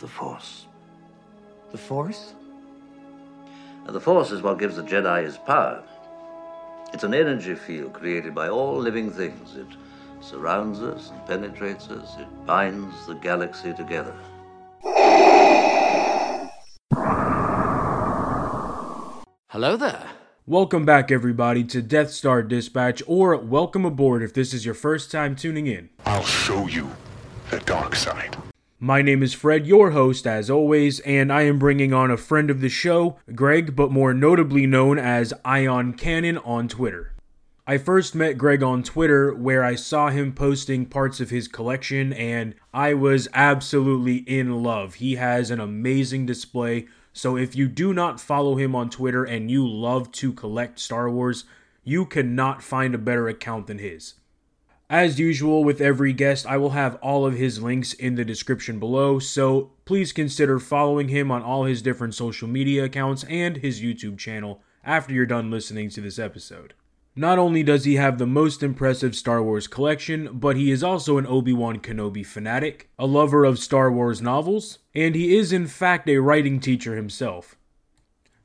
The Force. The Force? The Force is what gives the Jedi his power. It's an energy field created by all living things. It surrounds us and penetrates us. It binds the galaxy together. Hello there. Welcome back, everybody, to Death Star Dispatch, or welcome aboard if this is your first time tuning in. I'll show you the dark side. My name is Fred, your host, as always, and I am bringing on a friend of the show, Greg, but more notably known as Ion Cannon on Twitter. I first met Greg on Twitter where I saw him posting parts of his collection, and I was absolutely in love. He has an amazing display, so if you do not follow him on Twitter and you love to collect Star Wars, you cannot find a better account than his. As usual with every guest, I will have all of his links in the description below, so please consider following him on all his different social media accounts and his YouTube channel after you're done listening to this episode. Not only does he have the most impressive Star Wars collection, but he is also an Obi Wan Kenobi fanatic, a lover of Star Wars novels, and he is in fact a writing teacher himself.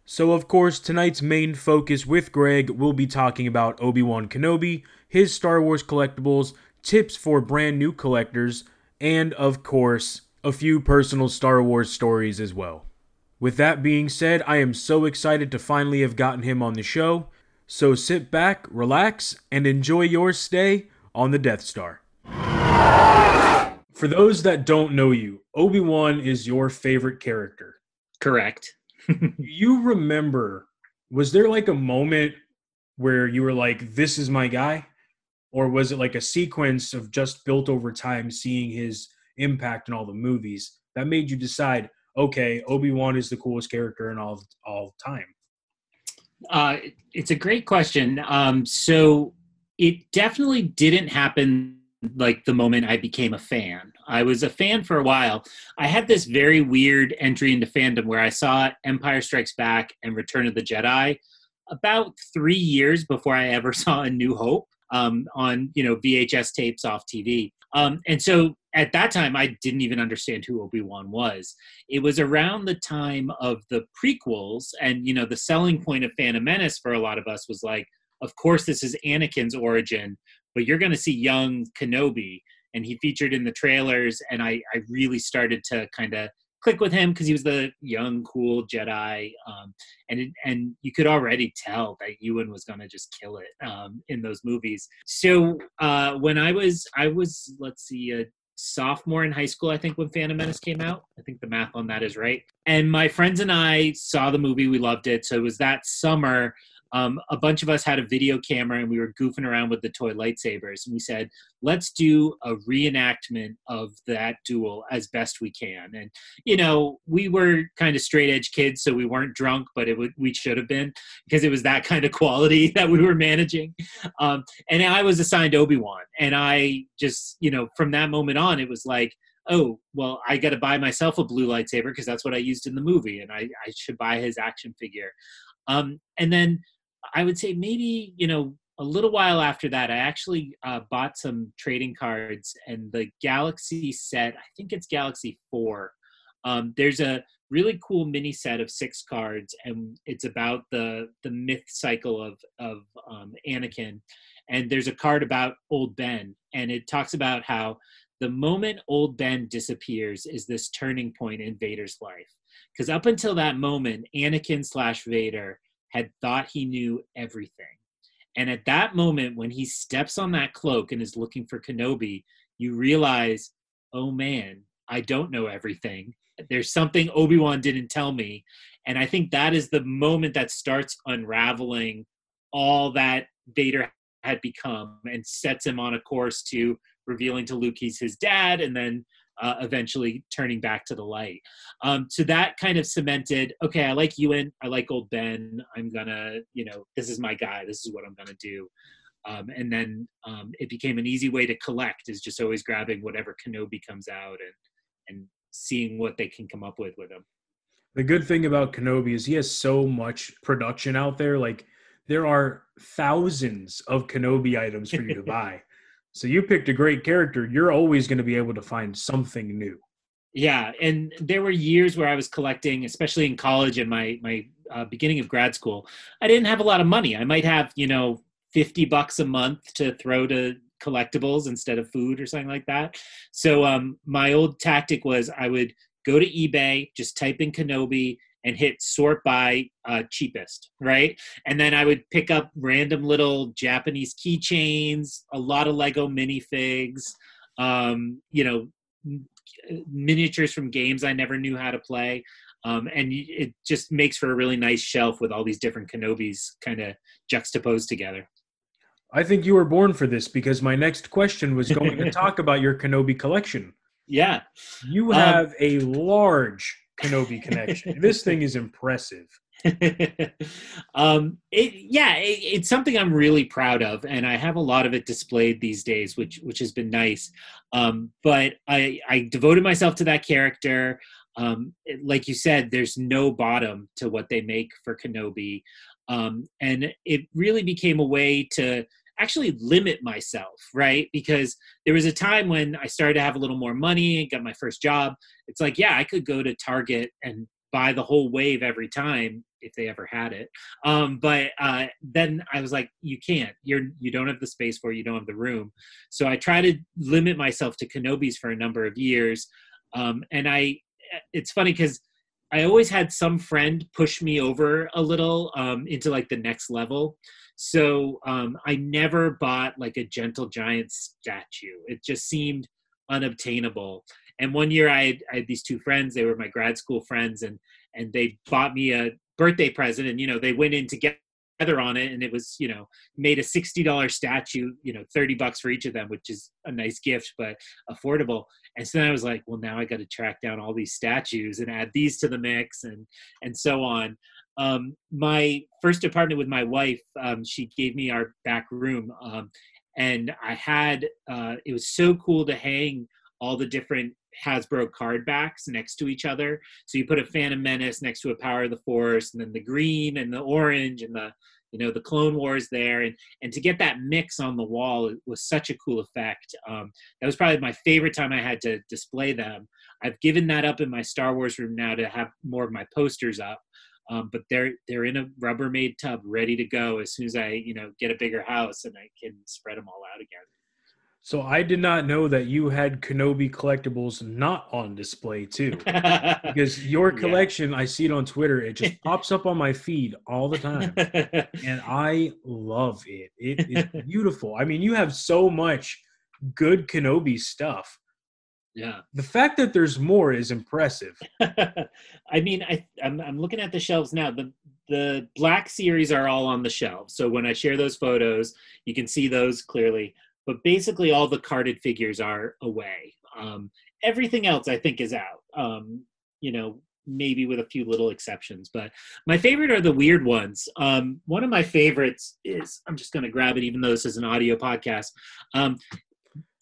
So, of course, tonight's main focus with Greg will be talking about Obi Wan Kenobi, his Star Wars collectibles, tips for brand new collectors, and, of course, a few personal Star Wars stories as well. With that being said, I am so excited to finally have gotten him on the show. So sit back, relax, and enjoy your stay on the Death Star. For those that don't know you, Obi Wan is your favorite character. Correct. You remember, was there like a moment where you were like, this is my guy? Or was it like a sequence of just built over time, seeing his impact in all the movies that made you decide, okay, Obi Wan is the coolest character in all all time? Uh, it's a great question. Um, so it definitely didn't happen like the moment I became a fan. I was a fan for a while. I had this very weird entry into fandom where I saw Empire Strikes Back and Return of the Jedi about three years before I ever saw A New Hope um, on you know VHS tapes off TV. Um, and so at that time, I didn't even understand who Obi Wan was. It was around the time of the prequels, and you know the selling point of Phantom Menace for a lot of us was like, of course, this is Anakin's origin, but you're going to see young Kenobi, and he featured in the trailers, and I, I really started to kind of click with him because he was the young, cool Jedi, um, and it, and you could already tell that Ewan was gonna just kill it um, in those movies. So uh, when I was I was let's see a sophomore in high school, I think when Phantom Menace came out. I think the math on that is right. And my friends and I saw the movie, we loved it. So it was that summer um, a bunch of us had a video camera and we were goofing around with the toy lightsabers. And we said, let's do a reenactment of that duel as best we can. And, you know, we were kind of straight edge kids, so we weren't drunk, but it would, we should have been because it was that kind of quality that we were managing. Um, and I was assigned Obi Wan. And I just, you know, from that moment on, it was like, oh well i got to buy myself a blue lightsaber because that's what i used in the movie and i, I should buy his action figure um, and then I would say maybe you know a little while after that, I actually uh, bought some trading cards and the Galaxy set. I think it's Galaxy Four. Um, there's a really cool mini set of six cards, and it's about the the myth cycle of of um, Anakin. And there's a card about Old Ben, and it talks about how the moment Old Ben disappears is this turning point in Vader's life. Because up until that moment, Anakin slash Vader had thought he knew everything. And at that moment, when he steps on that cloak and is looking for Kenobi, you realize, oh man, I don't know everything. There's something Obi Wan didn't tell me. And I think that is the moment that starts unraveling all that Vader had become and sets him on a course to revealing to Luke he's his dad and then uh, eventually turning back to the light. Um, so that kind of cemented, okay, I like Ewan, I like old Ben. I'm gonna, you know, this is my guy. This is what I'm gonna do. Um, and then um, it became an easy way to collect is just always grabbing whatever Kenobi comes out and and seeing what they can come up with with him. The good thing about Kenobi is he has so much production out there. Like there are thousands of Kenobi items for you to buy. So you picked a great character. You're always going to be able to find something new. Yeah, and there were years where I was collecting, especially in college and my my uh, beginning of grad school. I didn't have a lot of money. I might have you know fifty bucks a month to throw to collectibles instead of food or something like that. So um, my old tactic was I would go to eBay, just type in Kenobi, and hit sort by uh, cheapest, right? And then I would pick up random little Japanese keychains, a lot of Lego minifigs, um, you know, miniatures from games I never knew how to play. Um, and it just makes for a really nice shelf with all these different Kenobis kind of juxtaposed together. I think you were born for this because my next question was going to talk about your Kenobi collection. Yeah. You Um, have a large Kenobi connection. this thing is impressive. um, it, yeah, it, it's something I'm really proud of, and I have a lot of it displayed these days, which which has been nice. Um, but I I devoted myself to that character. Um, it- like you said, there's no bottom to what they make for Kenobi, um, and it really became a way to actually limit myself, right? Because there was a time when I started to have a little more money and got my first job. It's like, yeah, I could go to Target and buy the whole wave every time if they ever had it. Um, but uh, then I was like, you can't. You're you don't have the space for it. You don't have the room. So I try to limit myself to Kenobis for a number of years. Um, and I, it's funny because I always had some friend push me over a little um, into like the next level. So um, I never bought like a gentle giant statue. It just seemed unobtainable. And one year I had, I had these two friends. They were my grad school friends, and and they bought me a birthday present. And you know they went in together on it, and it was you know made a sixty dollar statue. You know thirty bucks for each of them, which is a nice gift, but affordable. And so then I was like, well, now I got to track down all these statues and add these to the mix, and and so on um, my first apartment with my wife, um, she gave me our back room, um, and I had uh, it was so cool to hang all the different Hasbro card backs next to each other. So you put a Phantom Menace next to a Power of the Force, and then the green and the orange and the you know the Clone Wars there, and and to get that mix on the wall was such a cool effect. Um, that was probably my favorite time I had to display them. I've given that up in my Star Wars room now to have more of my posters up um, but they're they're in a Rubbermaid tub ready to go as soon as I you know get a bigger house and I can spread them all out again. So I did not know that you had Kenobi collectibles not on display too. Because your Yeah. collection, I see it on Twitter, it just pops up on my feed all the time. and I love it. It is beautiful. I mean, you have so much good Kenobi stuff. Yeah. The fact that there's more is impressive. I mean, I I'm, I'm looking at the shelves now. The the black series are all on the shelves. So when I share those photos, you can see those clearly. But basically, all the carded figures are away. Um, everything else, I think, is out. Um, you know, maybe with a few little exceptions. But my favorite are the weird ones. Um, one of my favorites is I'm just going to grab it, even though this is an audio podcast. Um,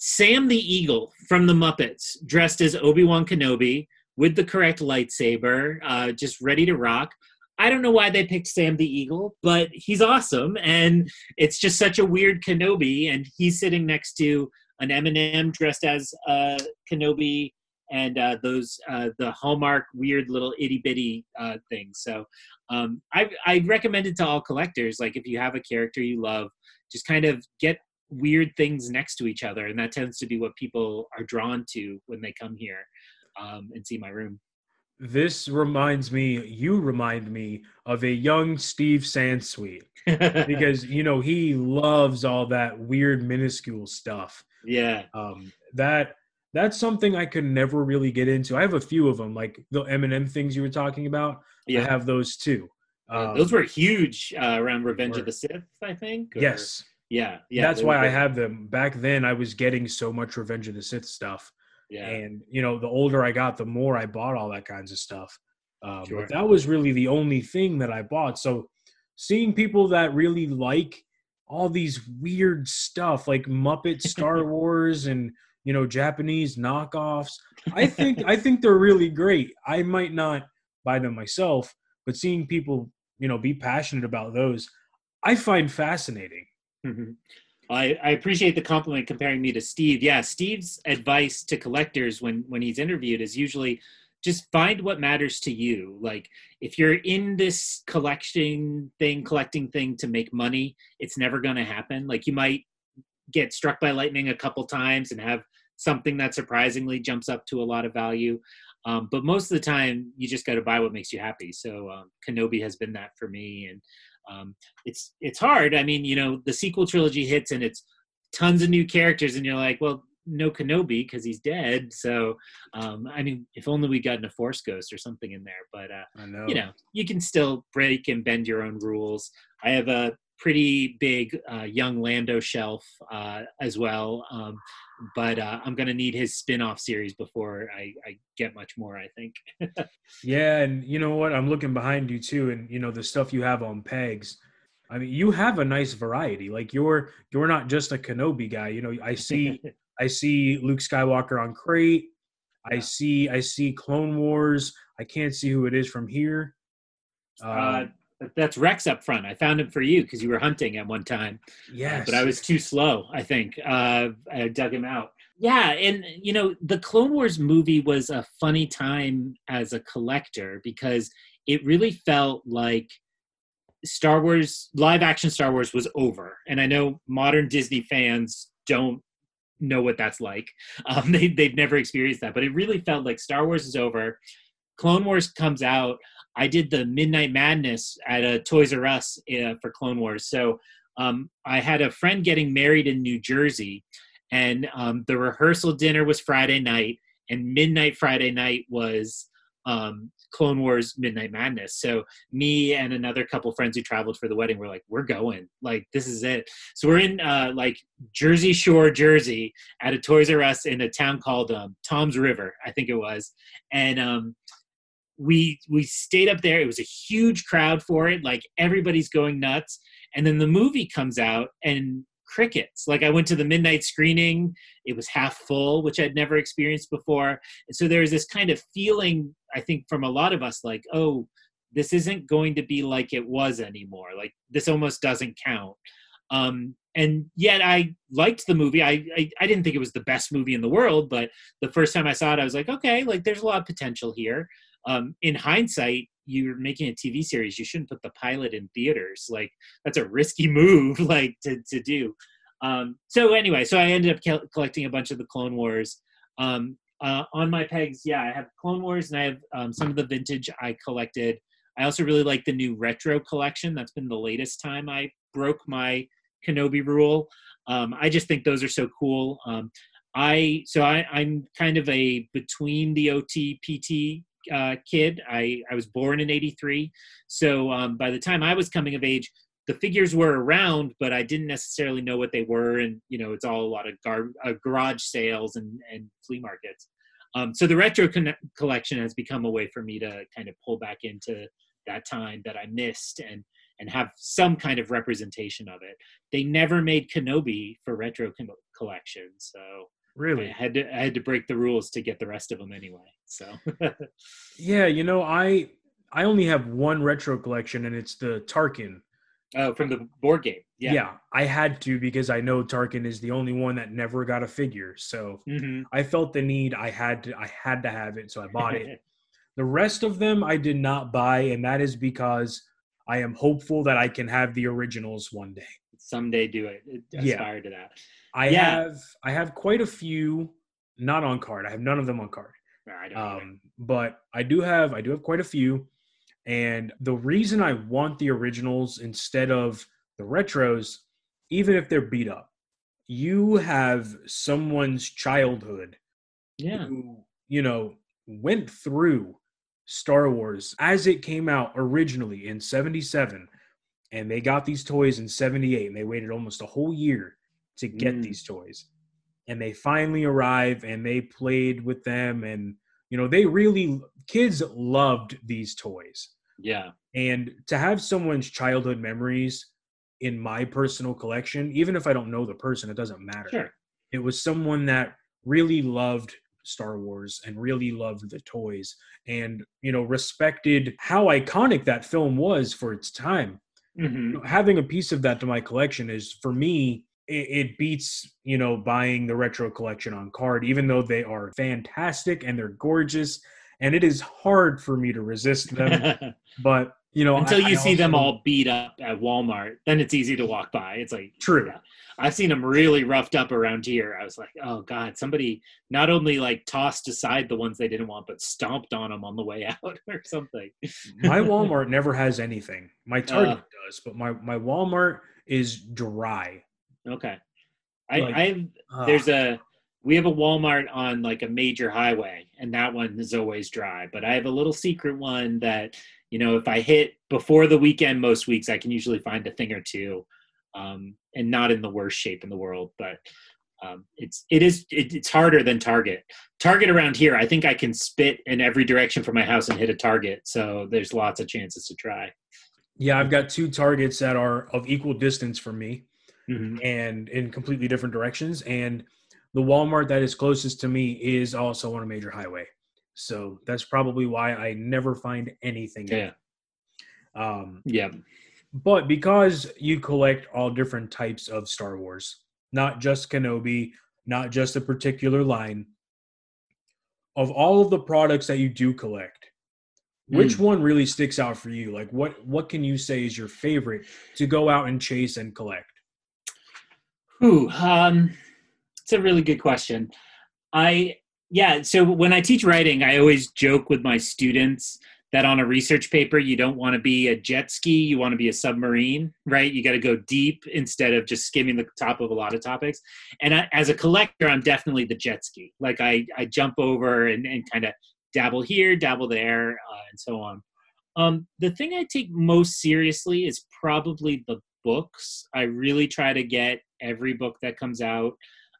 Sam the Eagle from the Muppets, dressed as Obi Wan Kenobi with the correct lightsaber, uh, just ready to rock. I don't know why they picked Sam the Eagle, but he's awesome, and it's just such a weird Kenobi, and he's sitting next to an M&M dressed as uh, Kenobi, and uh, those uh, the Hallmark weird little itty bitty uh, things. So um, I I recommend it to all collectors. Like if you have a character you love, just kind of get weird things next to each other, and that tends to be what people are drawn to when they come here um, and see my room. This reminds me, you remind me of a young Steve Sansweet because, you know, he loves all that weird, minuscule stuff. yeah, Um, that that's something I could never really get into. I have a few of them, like the M&M things you were talking about. yeah. I have those too. Yeah, Um, those were huge uh, around Revenge were. of the Sith, I think. or- yes. Yeah. Yeah. that's why I have them. Back then, I was getting so much Revenge of the Sith stuff, Yeah. and you know, the older I got, the more I bought all that kinds of stuff. Um, Sure. But that was really the only thing that I bought. So, seeing people that really like all these weird stuff, like Muppet Star Wars and you know Japanese knockoffs, I think I think they're really great. I might not buy them myself, but seeing people you know be passionate about those, I find fascinating. Mhm. I, I appreciate the compliment comparing me to Steve. Yeah, Steve's advice to collectors when when he's interviewed is usually just find what matters to you. Like if you're in this collection thing, collecting thing to make money, it's never going to happen. Like you might get struck by lightning a couple times and have something that surprisingly jumps up to a lot of value. Um, but most of the time, you just got to buy what makes you happy. So um, Kenobi has been that for me, and um, it's it's hard. I mean, you know, the sequel trilogy hits and it's tons of new characters, and you're like, well, no Kenobi because he's dead. So, um, I mean, if only we gotten a Force Ghost or something in there. But uh, I know. you know, you can still break and bend your own rules. I have a pretty big uh, young Lando shelf uh, as well, um, but uh, I'm going to need his spin-off series before I, I get much more. I think. Yeah, and you know what? I'm looking behind you too, and you know the stuff you have on pegs. I mean, you have a nice variety. Like you're you're not just a Kenobi guy. You know, I see I see Luke Skywalker on crate. I see I see Clone Wars. I can't see who it is from here. uh, Uh, that's Rex up front. I found him for you because you were hunting at one time. yes, but I was too slow. I think uh, I dug him out. Yeah, and you know the Clone Wars movie was a funny time as a collector because it really felt like Star Wars live action Star Wars was over, and I know modern Disney fans don't know what that's like. Um, they they've never experienced that, but it really felt like Star Wars is over. Clone Wars comes out. I did the Midnight Madness at a Toys R Us uh, for Clone Wars, so um, I had a friend getting married in New Jersey, and um, the rehearsal dinner was Friday night, and midnight Friday night was um, Clone Wars Midnight Madness. So me and another couple friends who traveled for the wedding were like, "We're going! Like this is it." So we're in uh, like Jersey Shore, Jersey, at a Toys R Us in a town called um, Toms River, I think it was, and um, we we stayed up there. It was a huge crowd for it. Like everybody's going nuts. And then the movie comes out and crickets. Like i went to the midnight screening. It was half full which i'd never experienced before. And so there's this kind of feeling i think from a lot of us like oh this isn't going to be like it was anymore. Like this almost doesn't count. Um and yet i liked the movie. I, I i didn't think it was the best movie in the world but the first time i saw it i was like okay like there's a lot of potential here um in hindsight you're making a TV series, you shouldn't put the pilot in theaters. Like that's a risky move, like to to do. Um, so anyway, so I ended up co- collecting a bunch of the Clone Wars. Um, uh, on my pegs, yeah, I have Clone Wars and I have um, some of the vintage I collected. I also really like the new retro collection. That's been the latest time I broke my Kenobi rule. Um, I just think those are so cool. Um, I so I, I'm kind of a between the OT PT uh, kid. I, I was born in 83. So um, by the time I was coming of age, the figures were around, but I didn't necessarily know what they were. And, you know, it's all a lot of gar- uh, garage sales and, and flea markets. Um, so the retro con- collection has become a way for me to kind of pull back into that time that I missed and and have some kind of representation of it. They never made Kenobi for retro con- collection, so I really. had to I had to break the rules to get the rest of them anyway. So Yeah, you know, I I only have one retro collection, and it's the Tarkin. oh, from the board game, Yeah. yeah. I had to because I know Tarkin is the only one that never got a figure. So hmm I felt the need. I had to. I had to have it, so I bought it. the rest of them I did not buy, and that is because I am hopeful that I can have the originals one day. Someday do it. Yeah. Aspire to that. I Yeah. have I have quite a few not on card. I have none of them on card. I. Um, but I do have I do have quite a few, and the reason I want the originals instead of the retros, even if they're beat up, you have someone's childhood yeah. who you know went through Star Wars as it came out originally in '77, and they got these toys in '78, and they waited almost a whole year to get Mm. these toys, and they finally arrive, and they played with them, and you know they really kids loved these toys, Yeah. and to have someone's childhood memories in my personal collection, even if I don't know the person, it doesn't matter Sure. it was someone that really loved Star Wars and really loved the toys and you know respected how iconic that film was for its time. hmm Having a piece of that to my collection is for me it, it beats you know buying the retro collection on card, even though they are fantastic and they're gorgeous, and it is hard for me to resist them. but you know, until I- you I see them all beat up at Walmart, then it's easy to walk by. It's like True. yeah. I've seen them really roughed up around here. I was like, oh god, somebody not only like tossed aside the ones they didn't want, but stomped on them on the way out or something. my Walmart never has anything. My Target Uh. does, but my my Walmart is dry. Okay, I, Like- I've Ugh. there's a we have a Walmart on like a major highway, and that one is always dry. But I have a little secret one that you know if I hit before the weekend, most weeks I can usually find a thing or two, um, and not in the worst shape in the world. But um, it's it is it, it's harder than Target. Target around here, I think I can spit in every direction from my house and hit a Target. So there's lots of chances to try. yeah, I've got two targets that are of equal distance from me. Mhm. and in completely different directions. And the Walmart that is closest to me is also on a major highway. So that's probably why I never find anything. Yeah, Um, yeah. but because you collect all different types of Star Wars, not just Kenobi, not just a particular line, of all of the products that you do collect, which one really sticks out for you? Like what what can you say is your favorite to go out and chase and collect? Ooh, um, it's a really good question. I yeah. So when I teach writing, I always joke with my students that on a research paper, you don't want to be a jet ski. You want to be a submarine, right? You got to go deep instead of just skimming the top of a lot of topics. And I, as a collector, I'm definitely the jet ski. Like I, I jump over and, and kind of dabble here, dabble there, uh, and so on. Um, the thing I take most seriously is probably the books. I really try to get every book that comes out.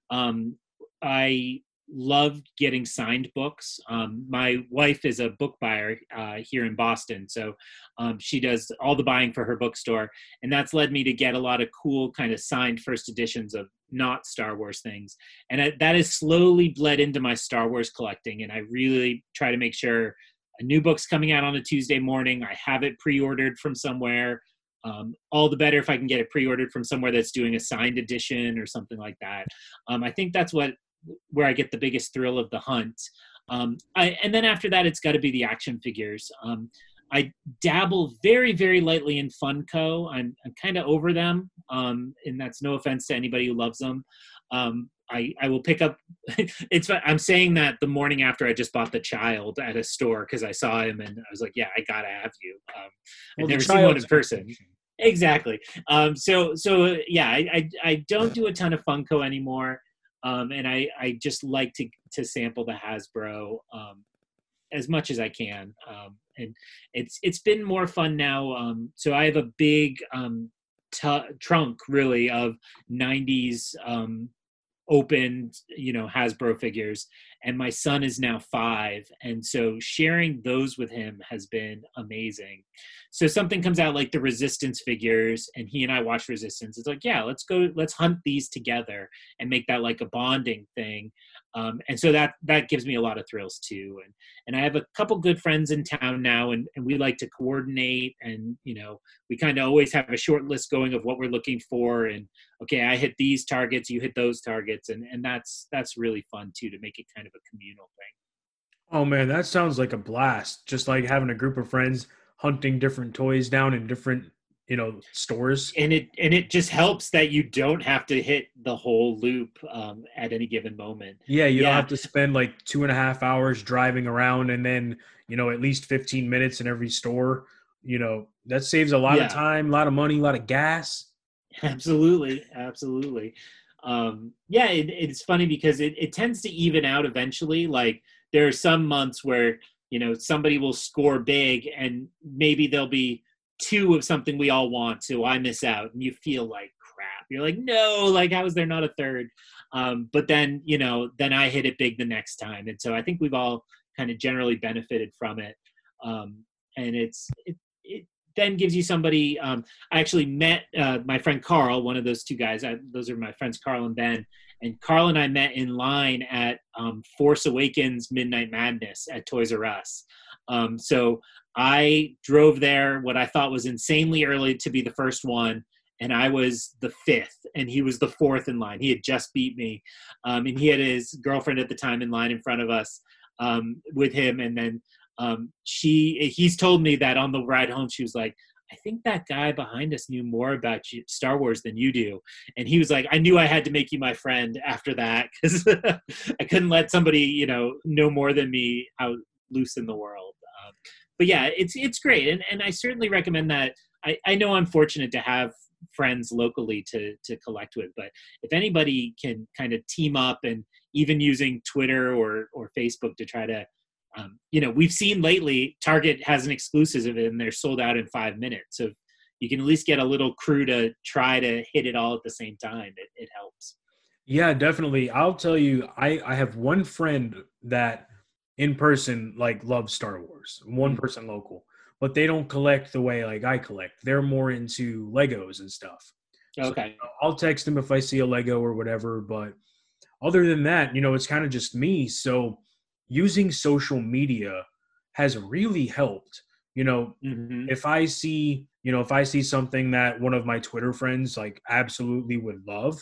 Um, I love getting signed books. Um, my wife is a book buyer uh, here in Boston, so um, she does all the buying for her bookstore, and that's led me to get a lot of cool kind of signed first editions of not Star Wars things, and I, that has slowly bled into my Star Wars collecting. And I really try to make sure a new book's coming out on a Tuesday morning. I have it pre-ordered from somewhere. Um, all the better if I can get it pre-ordered from somewhere that's doing a signed edition or something like that. Um, I think that's what where I get the biggest thrill of the hunt. Um, I, and then after that, it's got to be the action figures. Um, I dabble very, very lightly in Funko. I'm, I'm kind of over them, um, and that's no offense to anybody who loves them. Um, I, I will pick up. it's I'm saying that the morning after I just bought the child at a store because I saw him and I was like, yeah, I gotta have you. Um, Well, I've never seen one in person. Exactly. Um, so so yeah, I, I I don't do a ton of Funko anymore, um, and I I just like to to sample the Hasbro um, as much as I can, um, and it's it's been more fun now. Um, so I have a big um, t- trunk really of '90s um, open you know hasbro figures and my son is now five and so sharing those with him has been amazing. So something comes out like the resistance figures and he and i watch resistance. It's like yeah let's go let's hunt these together and make that like a bonding thing um, and so that that gives me a lot of thrills too. And and i have a couple good friends in town now and, and we like to coordinate and you know we kind of always have a short list going of what we're looking for and okay i hit these targets you hit those targets. And and that's that's really fun too to make it kind of a communal thing. Oh man, that sounds like a blast. Just like having a group of friends hunting different toys down in different, you know, stores. and it and it just helps that you don't have to hit the whole loop um, at any given moment Yeah, you don't have to spend like two and a half hours driving around and then, you know, at least 15 minutes in every store. You know, that saves a lot Yeah. of time, a lot of money, a lot of gas. absolutely absolutely um yeah it, it's funny because it, it tends to even out eventually like there are some months where you know somebody will score big and maybe they'll be two of something we all want so i miss out and you feel like crap you're like no like how is there not a third um but then you know then i hit it big the next time and so i think we've all kind of generally benefited from it um and it's it, it then gives you somebody um, I actually met uh, my friend Carl, one of those two guys. I, those are my friends Carl and Ben. And Carl and I met in line at um, Force Awakens Midnight Madness at Toys R Us. Um, so I drove there what I thought was insanely early to be the first one, and I was the fifth, and he was the fourth in line. He had just beat me, um, and he had his girlfriend at the time in line in front of us um, with him, and then um, she he's told me that on the ride home she was like. I think that guy behind us knew more about Star Wars than you do. And he was like, I knew I had to make you my friend after that because I couldn't let somebody, you know, know more than me out loose in the world. Um, but yeah, it's it's great, and and I certainly recommend that. I, I know I'm fortunate to have friends locally to to collect with, but if anybody can kind of team up and even using Twitter or or Facebook to try to um, you know, we've seen lately Target has an exclusive and they're sold out in five minutes. So you can at least get a little crew to try to hit it all at the same time. It, it helps. Yeah, definitely. I'll tell you, I, I have one friend that in person like loves Star Wars, one mm-hmm. person local, but they don't collect the way like I collect. They're more into Legos and stuff. Okay. So I'll text them if I see a Lego or whatever, but other than that, you know, it's kind of just me. So using social media has really helped. You know, mm-hmm. if I see, you know, if I see something that one of my Twitter friends like absolutely would love,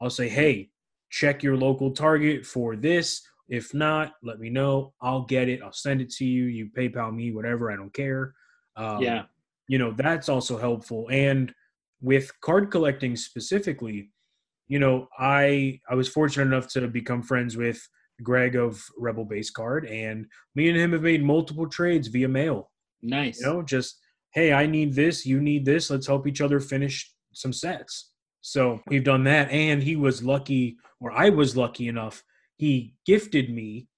I'll say, "Hey, check your local Target for this." If not, let me know. I'll get it. I'll send it to you. You PayPal me, whatever. I don't care. Um, yeah. You know, that's also helpful. And with card collecting specifically, you know, I I was fortunate enough to become friends with Greg of Rebel Base Card, and me and him have made multiple trades via mail. Nice. You know, just hey, I need this, you need this. Let's help each other finish some sets. So we've done that, and he was lucky, or I was lucky enough. He gifted me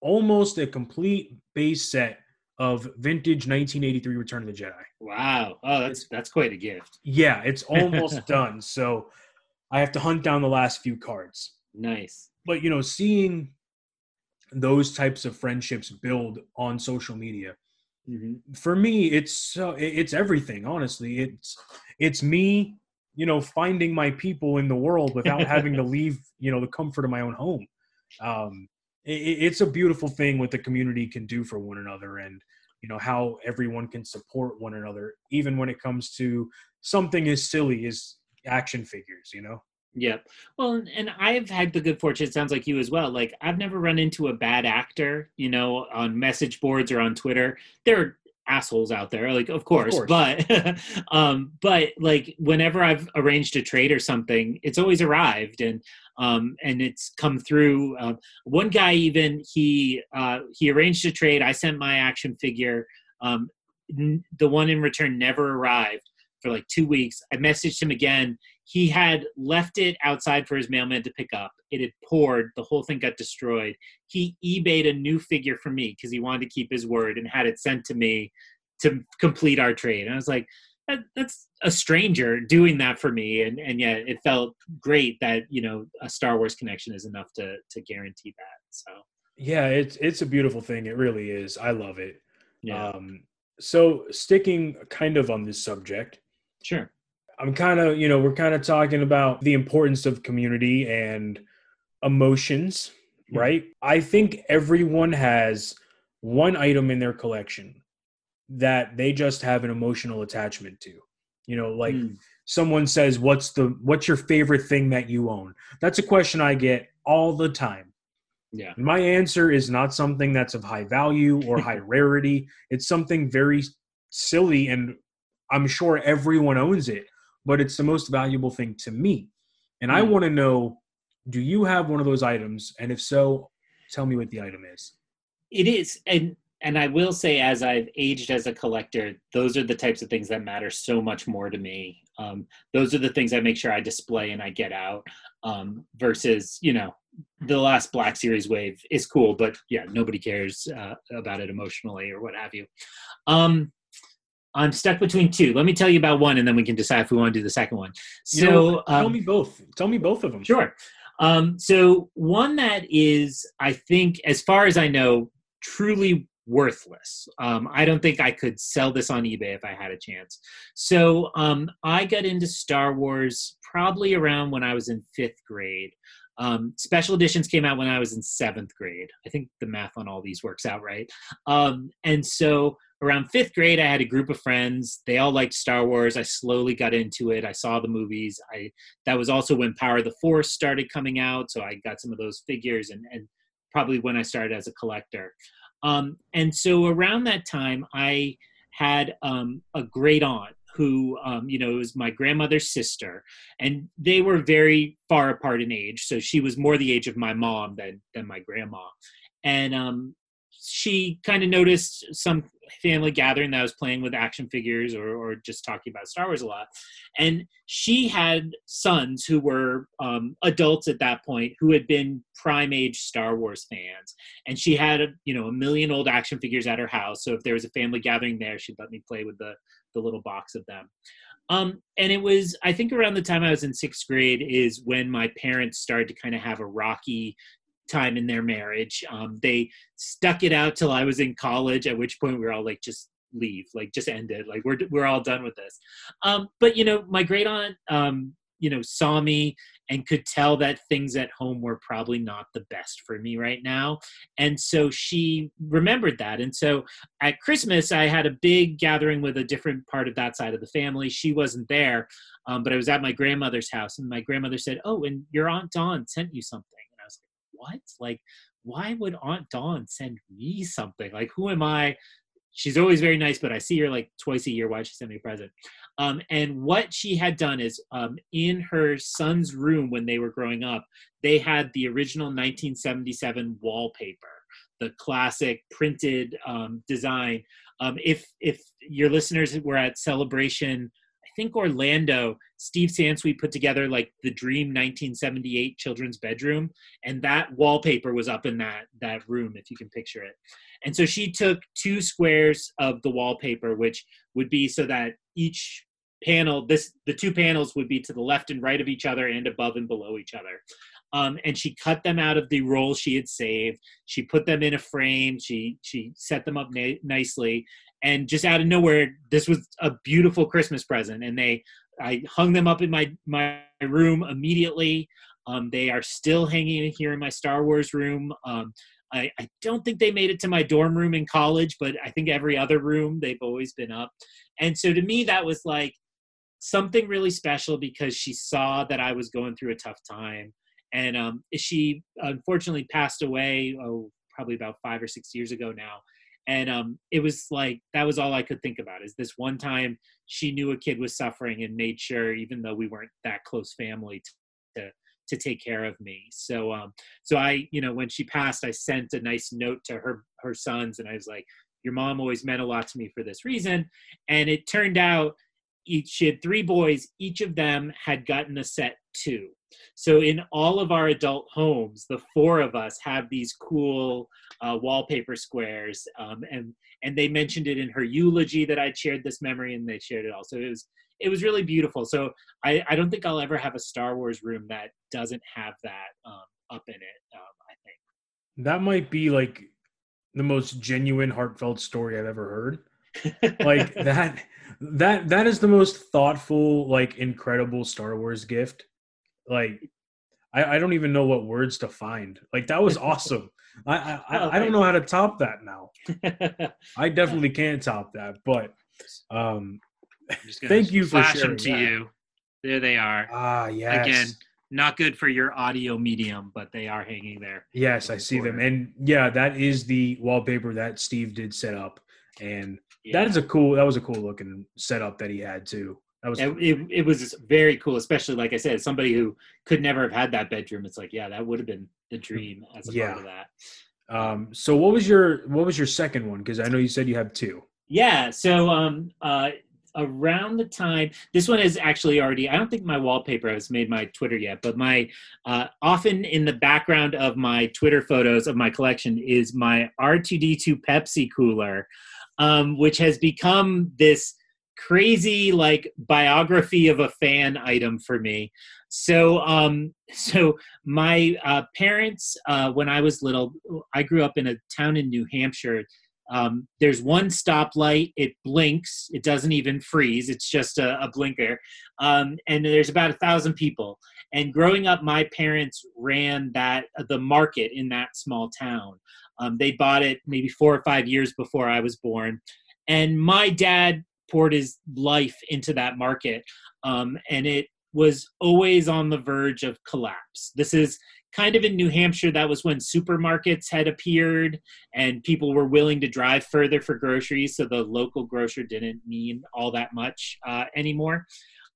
almost a complete base set of vintage 1983 Return of the Jedi. Wow! Oh, that's that's quite a gift. Yeah, it's almost done. So I have to hunt down the last few cards. Nice but you know seeing those types of friendships build on social media mm-hmm. for me it's uh, it's everything honestly it's it's me you know finding my people in the world without having to leave you know the comfort of my own home um it, it's a beautiful thing what the community can do for one another and you know how everyone can support one another even when it comes to something as silly as action figures you know yeah. Well, and I've had the good fortune, it sounds like you as well. Like, I've never run into a bad actor, you know, on message boards or on Twitter. There are assholes out there, like, of course, of course. but, um, but like, whenever I've arranged a trade or something, it's always arrived and, um, and it's come through. Uh, one guy, even, he, uh, he arranged a trade. I sent my action figure. Um, n- the one in return never arrived for like two weeks. I messaged him again he had left it outside for his mailman to pick up. It had poured. The whole thing got destroyed. He eBayed a new figure for me because he wanted to keep his word and had it sent to me to complete our trade. And I was like, that, that's a stranger doing that for me. And, and yet it felt great that, you know, a Star Wars connection is enough to, to guarantee that. So, yeah, it's, it's a beautiful thing. It really is. I love it. Yeah. Um, so sticking kind of on this subject. Sure I'm kind of, you know, we're kind of talking about the importance of community and emotions, mm-hmm. right? I think everyone has one item in their collection that they just have an emotional attachment to. You know, like mm. someone says, "What's the what's your favorite thing that you own?" That's a question I get all the time. Yeah. My answer is not something that's of high value or high rarity. It's something very silly and I'm sure everyone owns it but it's the most valuable thing to me. And I hmm. want to know do you have one of those items? And if so, tell me what the item is. It is. And and I will say, as I've aged as a collector, those are the types of things that matter so much more to me. Um, those are the things I make sure I display and I get out. Um, versus, you know, the last Black Series wave is cool, but yeah, nobody cares uh, about it emotionally or what have you. Um, I'm stuck between two. Let me tell you about one, and then we can decide if we want to do the second one. So, you know, tell um, me both. Tell me both of them. Sure. Um, so, one that is, I think, as far as I know, truly worthless. Um, I don't think I could sell this on eBay if I had a chance. So, um, I got into Star Wars probably around when I was in fifth grade. Um, special editions came out when I was in seventh grade. I think the math on all these works out right. Um, and so around fifth grade, I had a group of friends. They all liked Star Wars. I slowly got into it. I saw the movies. I that was also when Power of the Force started coming out, so I got some of those figures, and and probably when I started as a collector. Um, and so around that time, I had um, a great aunt who um, you know was my grandmother's sister and they were very far apart in age so she was more the age of my mom than than my grandma and um, she kind of noticed some family gathering that I was playing with action figures or, or just talking about Star Wars a lot. And she had sons who were um, adults at that point who had been prime age Star Wars fans. And she had, a, you know, a million old action figures at her house. So if there was a family gathering there, she'd let me play with the, the little box of them. Um, and it was, I think, around the time I was in sixth grade is when my parents started to kind of have a rocky time in their marriage. Um, they stuck it out till I was in college, at which point we were all like, just leave, like just end it. Like we're we're all done with this. Um, but you know, my great aunt, um, you know, saw me and could tell that things at home were probably not the best for me right now, and so she remembered that. And so at Christmas, I had a big gathering with a different part of that side of the family. She wasn't there, um, but I was at my grandmother's house, and my grandmother said, "Oh, and your aunt Dawn sent you something." What? Like, why would Aunt Dawn send me something? Like, who am I? She's always very nice, but I see her like twice a year. Why she sent me a present? Um, and what she had done is um, in her son's room when they were growing up, they had the original 1977 wallpaper, the classic printed um, design. Um, if if your listeners were at Celebration think Orlando, Steve Sansweet put together like the Dream 1978 children's bedroom, and that wallpaper was up in that that room, if you can picture it. And so she took two squares of the wallpaper, which would be so that each panel, this the two panels would be to the left and right of each other and above and below each other. Um, and she cut them out of the roll she had saved. She put them in a frame. She she set them up na- nicely, and just out of nowhere this was a beautiful christmas present. And they i hung them up in my my room immediately. Um, they are still hanging here in my star wars room. Um, I, I don't think they made it to my dorm room in college but i think every other room they've always been up. And so to me that was like something really special because she saw that i was going through a tough time. And um, she unfortunately passed away oh probably about five or six years ago now and um, it was like that was all i could think about is this one time she knew a kid was suffering and made sure even though we weren't that close family to, to to take care of me. So um so i you know when she passed i sent a nice note to her her sons and i was like your mom always meant a lot to me for this reason. And it turned out each she had three boys. Each of them had gotten a set two so in all of our adult homes, the four of us have these cool uh, wallpaper squares, um, and and they mentioned it in her eulogy that I'd shared this memory, and they shared it all. So it was it was really beautiful. So I, I don't think I'll ever have a Star Wars room that doesn't have that um, up in it. Um, I think that might be like the most genuine, heartfelt story I've ever heard. like that that that is the most thoughtful, like incredible Star Wars gift like I, I don't even know what words to find. Like that was awesome. I I, I, I don't know how to top that now. I definitely can't top that, but um thank you for flash sharing them to that. you. There they are. Ah, yes. Again, not good for your audio medium, but they are hanging there. Yes, I see them. And yeah, that is the wallpaper that Steve did set up. And Yeah. that is a cool that was a cool looking setup that he had too. That was it, it, it was very cool, especially like I said, somebody who could never have had that bedroom. It's like, yeah, that would have been the dream as a Yeah. part of that. um so what was your what was your second one? Because I know you said you have two. Yeah. So um uh around the time this one is actually already I don't think my wallpaper has made my Twitter yet, but my uh often in the background of my Twitter photos of my collection is my R2D2 Pepsi cooler, um, which has become this crazy like biography of a fan item for me. So um so my uh parents uh when I was little I grew up in a town in New Hampshire. Um, there's one stoplight it blinks it doesn't even freeze it's just a, a blinker um, and there's about a thousand people. And growing up my parents ran that the market in that small town. Um, they bought it maybe four or five years before i was born. And my dad poured his life into that market, um, and it was always on the verge of collapse. This is kind of in New Hampshire, that was when supermarkets had appeared and people were willing to drive further for groceries. So the local grocer didn't mean all that much uh, anymore.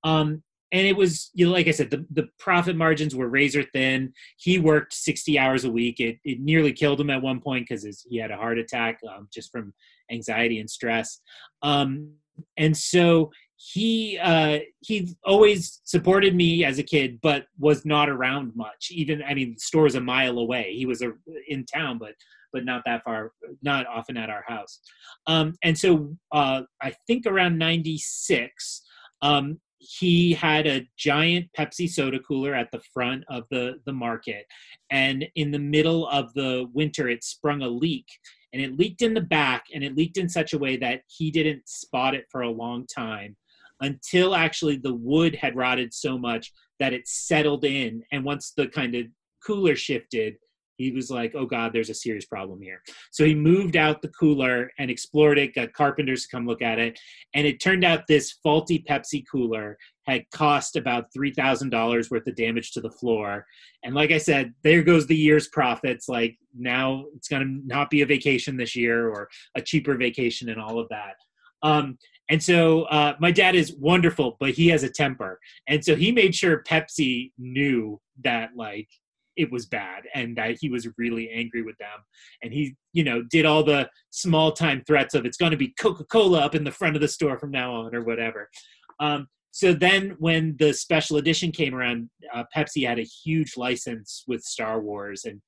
Um, and it was, you know, like I said, the, the profit margins were razor thin. He worked 60 hours a week. It, it nearly killed him at one point because he had a heart attack um, just from anxiety and stress. Um, and so he uh, he always supported me as a kid, but was not around much. Even I mean, the stores a mile away. He was a, in town, but but not that far, not often at our house. Um, and so uh, I think around '96, um, he had a giant Pepsi soda cooler at the front of the the market, and in the middle of the winter, it sprung a leak. And it leaked in the back, and it leaked in such a way that he didn't spot it for a long time until actually the wood had rotted so much that it settled in. And once the kind of cooler shifted, he was like, oh God, there's a serious problem here. So he moved out the cooler and explored it, got carpenters to come look at it. And it turned out this faulty Pepsi cooler had cost about $3,000 worth of damage to the floor. And like I said, there goes the year's profits. Like now it's going to not be a vacation this year or a cheaper vacation and all of that. Um, and so uh, my dad is wonderful, but he has a temper. And so he made sure Pepsi knew that like it was bad and that he was really angry with them. And he, you know, did all the small time threats of it's going to be Coca Cola up in the front of the store from now on or whatever. Um, so then when the special edition came around, uh, Pepsi had a huge license with Star Wars and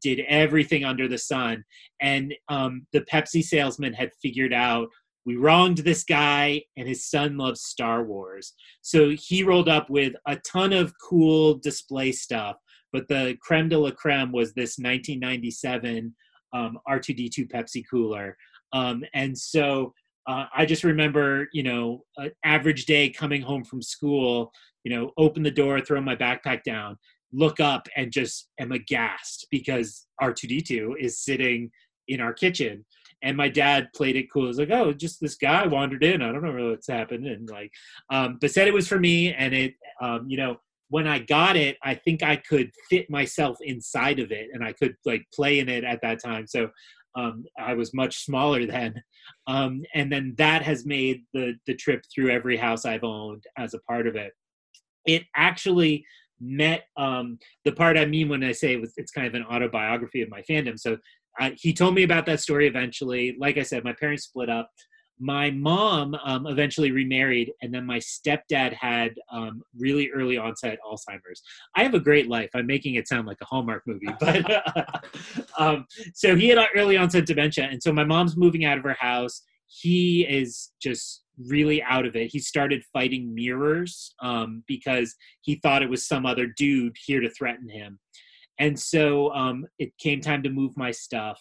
did everything under the sun. And um, the Pepsi salesman had figured out we wronged this guy and his son loves Star Wars. So he rolled up with a ton of cool display stuff, but the creme de la creme was this 1997 um, R2D2 Pepsi cooler. Um, and so uh, I just remember, you know, an average day coming home from school, you know, open the door, throw my backpack down, look up, and just am aghast because R2D2 is sitting in our kitchen and my dad played it cool. Was like, oh, just this guy wandered in. I don't know what's happened, and like, um, but said it was for me, and it, um, you know, when I got it, I think I could fit myself inside of it, and I could like play in it at that time. So um, I was much smaller then, um, and then that has made the the trip through every house I've owned as a part of it. It actually met um, the part I mean when I say it was, it's kind of an autobiography of my fandom. So I, he told me about that story eventually. Like I said, my parents split up. My mom um, eventually remarried, and then my stepdad had um, really early onset Alzheimer's. I have a great life. I'm making it sound like a Hallmark movie, but um, so he had early onset dementia, and so my mom's moving out of her house. He is just really out of it. He started fighting mirrors um, because he thought it was some other dude here to threaten him and so um, it came time to move my stuff.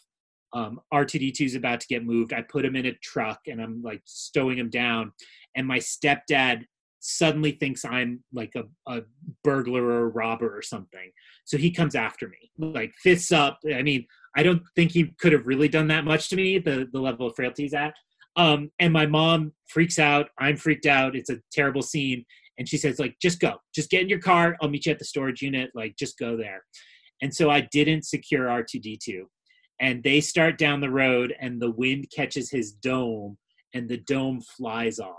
Um, R2D2 is about to get moved. I put him in a truck and I'm like stowing him down. And my stepdad suddenly thinks I'm like a, a burglar or a robber or something. So he comes after me, like fists up. I mean, I don't think he could have really done that much to me, the, the level of frailty he's at. Um, and my mom freaks out. I'm freaked out. It's a terrible scene. And she says, like, just go. Just get in your car. I'll meet you at the storage unit. Like, just go there. And so I didn't secure R2D2. And they start down the road, and the wind catches his dome, and the dome flies off.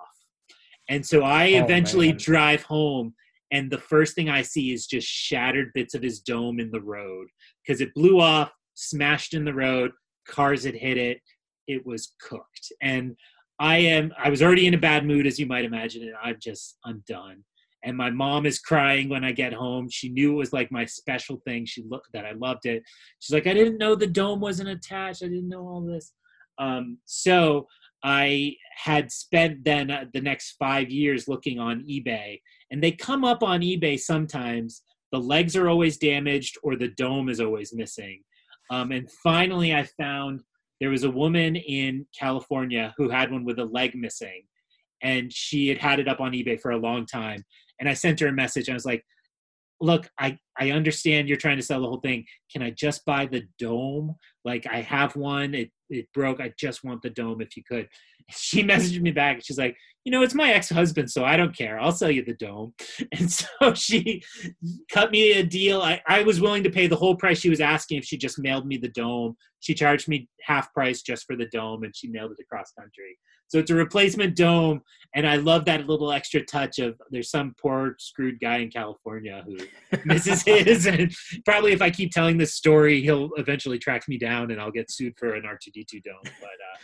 And so I oh, eventually drive home, and the first thing I see is just shattered bits of his dome in the road because it blew off, smashed in the road, cars had hit it, it was cooked. And I am I was already in a bad mood as you might imagine and I'm just I'm done and my mom is crying when I get home. She knew it was like my special thing. She looked that I loved it. She's like, I didn't know the dome wasn't attached. I didn't know all this. Um, so I had spent then uh, the next five years looking on eBay, and they come up on eBay sometimes. The legs are always damaged, or the dome is always missing. Um, and finally, I found there was a woman in California who had one with a leg missing, and she had had it up on eBay for a long time and I sent her a message. I was like, look, I, I understand you're trying to sell the whole thing. Can I just buy the dome? Like I have one. It it broke. I just want the dome if you could. She messaged me back. She's like, you know, it's my ex-husband, so I don't care. I'll sell you the dome. And so she cut me a deal. I, I was willing to pay the whole price she was asking if she just mailed me the dome. She charged me half price just for the dome and she mailed it across country. So it's a replacement dome. And I love that little extra touch of there's some poor screwed guy in California who misses his. And probably if I keep telling this story, he'll eventually track me down and I'll get sued for an R2D2 dome. But uh,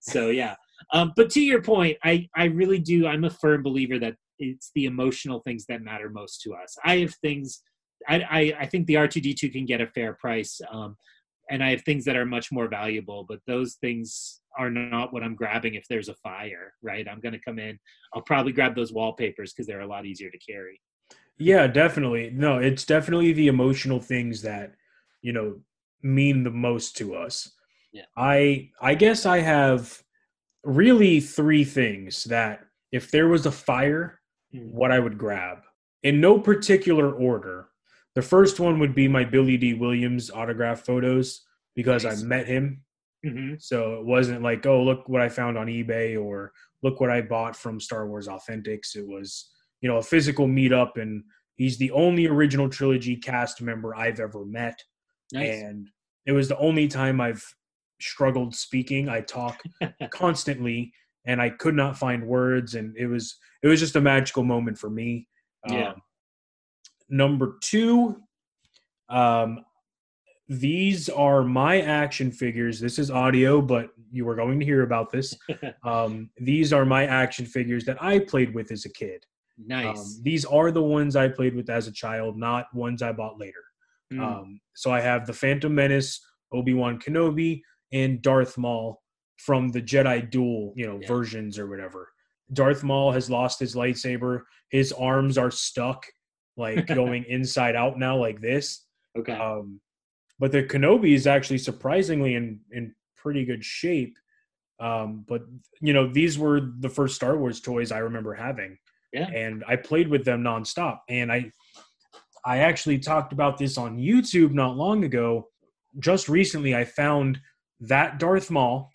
so yeah. Um, but to your point, I, I really do. I'm a firm believer that it's the emotional things that matter most to us. I have things, I, I, I think the R2D2 can get a fair price. Um, and I have things that are much more valuable, but those things are not what I'm grabbing if there's a fire, right? I'm going to come in, I'll probably grab those wallpapers because they're a lot easier to carry. Yeah, definitely. No, it's definitely the emotional things that, you know, mean the most to us. Yeah. I I guess I have really three things that if there was a fire, Mm. what I would grab. In no particular order. The first one would be my Billy Dee Williams autograph photos because Nice. I met him. Mm-hmm. So it wasn't like, oh, look what I found on eBay or look what I bought from Star Wars Authentics. It was, you know, a physical meetup, and he's the only original trilogy cast member I've ever met. Nice. And it was the only time I've struggled speaking. I talk constantly and I could not find words and it was it was just a magical moment for me. Yeah. Um, number 2 um these are my action figures. This is audio, but you are going to hear about this. Um, these are my action figures that I played with as a kid. nice. Um, these are the ones I played with as a child, not ones I bought later. Mm. Um, so I have the Phantom Menace, Obi Wan Kenobi, and Darth Maul from the Jedi Duel, you know, Yeah. versions or whatever. Darth Maul has lost his lightsaber. His arms are stuck, like going inside out now, like this. okay. Um, but the Kenobi is actually surprisingly in in pretty good shape. Um, but you know, these were the first Star Wars toys I remember having yeah. and I played with them nonstop. And I, I actually talked about this on YouTube not long ago. Just recently, I found that Darth Maul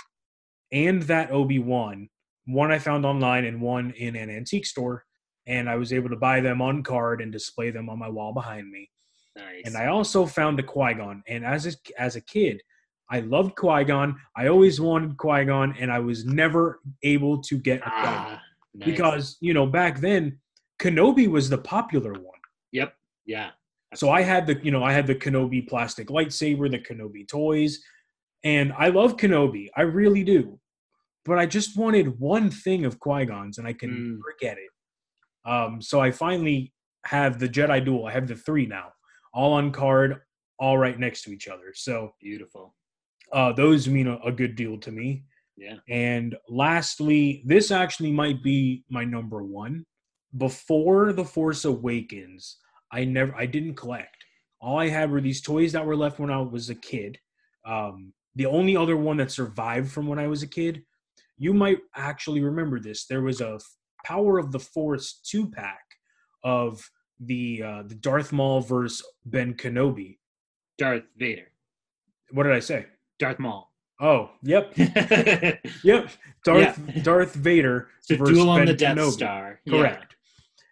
and that Obi Wan. One I found online and one in an antique store, and I was able to buy them on card and display them on my wall behind me. Nice. And I also found a Qui Gon. And as a, as a kid, I loved Qui Gon. I always wanted Qui Gon, and I was never able to get a ah, nice. because you know back then Kenobi was the popular one. Yep. Yeah. So I had the you know I had the Kenobi plastic lightsaber, the Kenobi toys, and I love Kenobi. I really do. But I just wanted one thing of Qui Gon's, and I can Mm. never get it. Um, so I finally have the Jedi Duel. I have the three now, all on card, all right next to each other. So Beautiful. uh, those mean a, a good deal to me. Yeah. And lastly, this actually might be my number one. Before The Force Awakens, I never I didn't collect. All I had were these toys that were left when I was a kid. Um, the only other one that survived from when I was a kid, you might actually remember this. There was a Power of the Force two pack of the uh, the Darth Maul versus Ben Kenobi. Darth Vader. What did I say? Darth Maul. Oh, yep, Yep, Darth Darth Vader versus duel on Ben the Death Kenobi. Star. Yeah. Correct.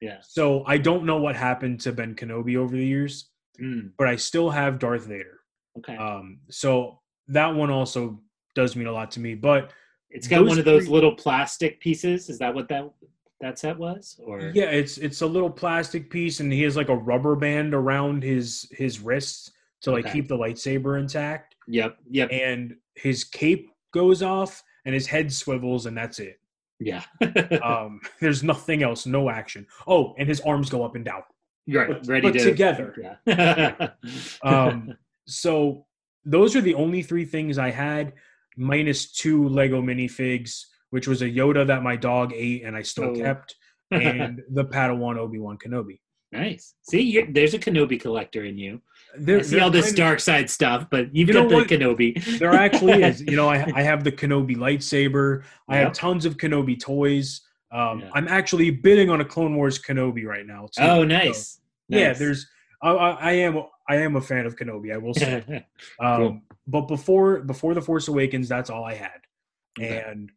Yeah. So I don't know what happened to Ben Kenobi over the years, Mm, but I still have Darth Vader. okay. Um, so that one also does mean a lot to me. But it's got one of those three- little plastic pieces. Is that what that that set was? Or yeah, it's it's a little plastic piece, and he has like a rubber band around his his wrists to like Okay. keep the lightsaber intact. Yep. Yep. And his cape goes off, and his head swivels, and that's it. yeah. Um, there's nothing else, no action. Oh, and his arms go up and down. right. but- Ready but to together. Yeah. Um, so those are the only three things I had, minus two Lego minifigs, which was a Yoda that my dog ate and I still Oh. kept, and the Padawan Obi Wan Kenobi. nice. See, there's a Kenobi collector in you. There, I see all this kind of- dark side stuff, but you've You got the what? Kenobi. There actually is. You know, I, I have the Kenobi lightsaber. I have tons of Kenobi toys. Um, Yeah. I'm actually bidding on a Clone Wars Kenobi right now. Too. Oh, So, nice. yeah, there's I, I am I am a fan of Kenobi. I will say. Um, Cool. But before before the Force Awakens, that's all I had. Okay. And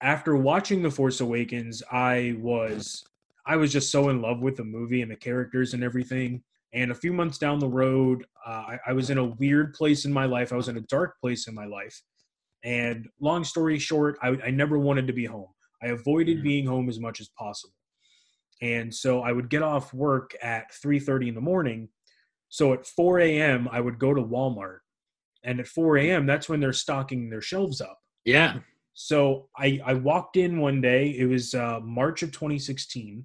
after watching the Force Awakens, I was I was just so in love with the movie and the characters and everything. And a few months down the road, uh, I, I was in a weird place in my life. I was in a dark place in my life. And long story short, I, I never wanted to be home. I avoided Mhm. being home as much as possible. And so I would get off work at 3:30 in the morning. So at 4 a.m. I would go to Walmart. And at 4 a.m. that's when they're stocking their shelves up. yeah. So I, I walked in one day. It was uh, March of 2016,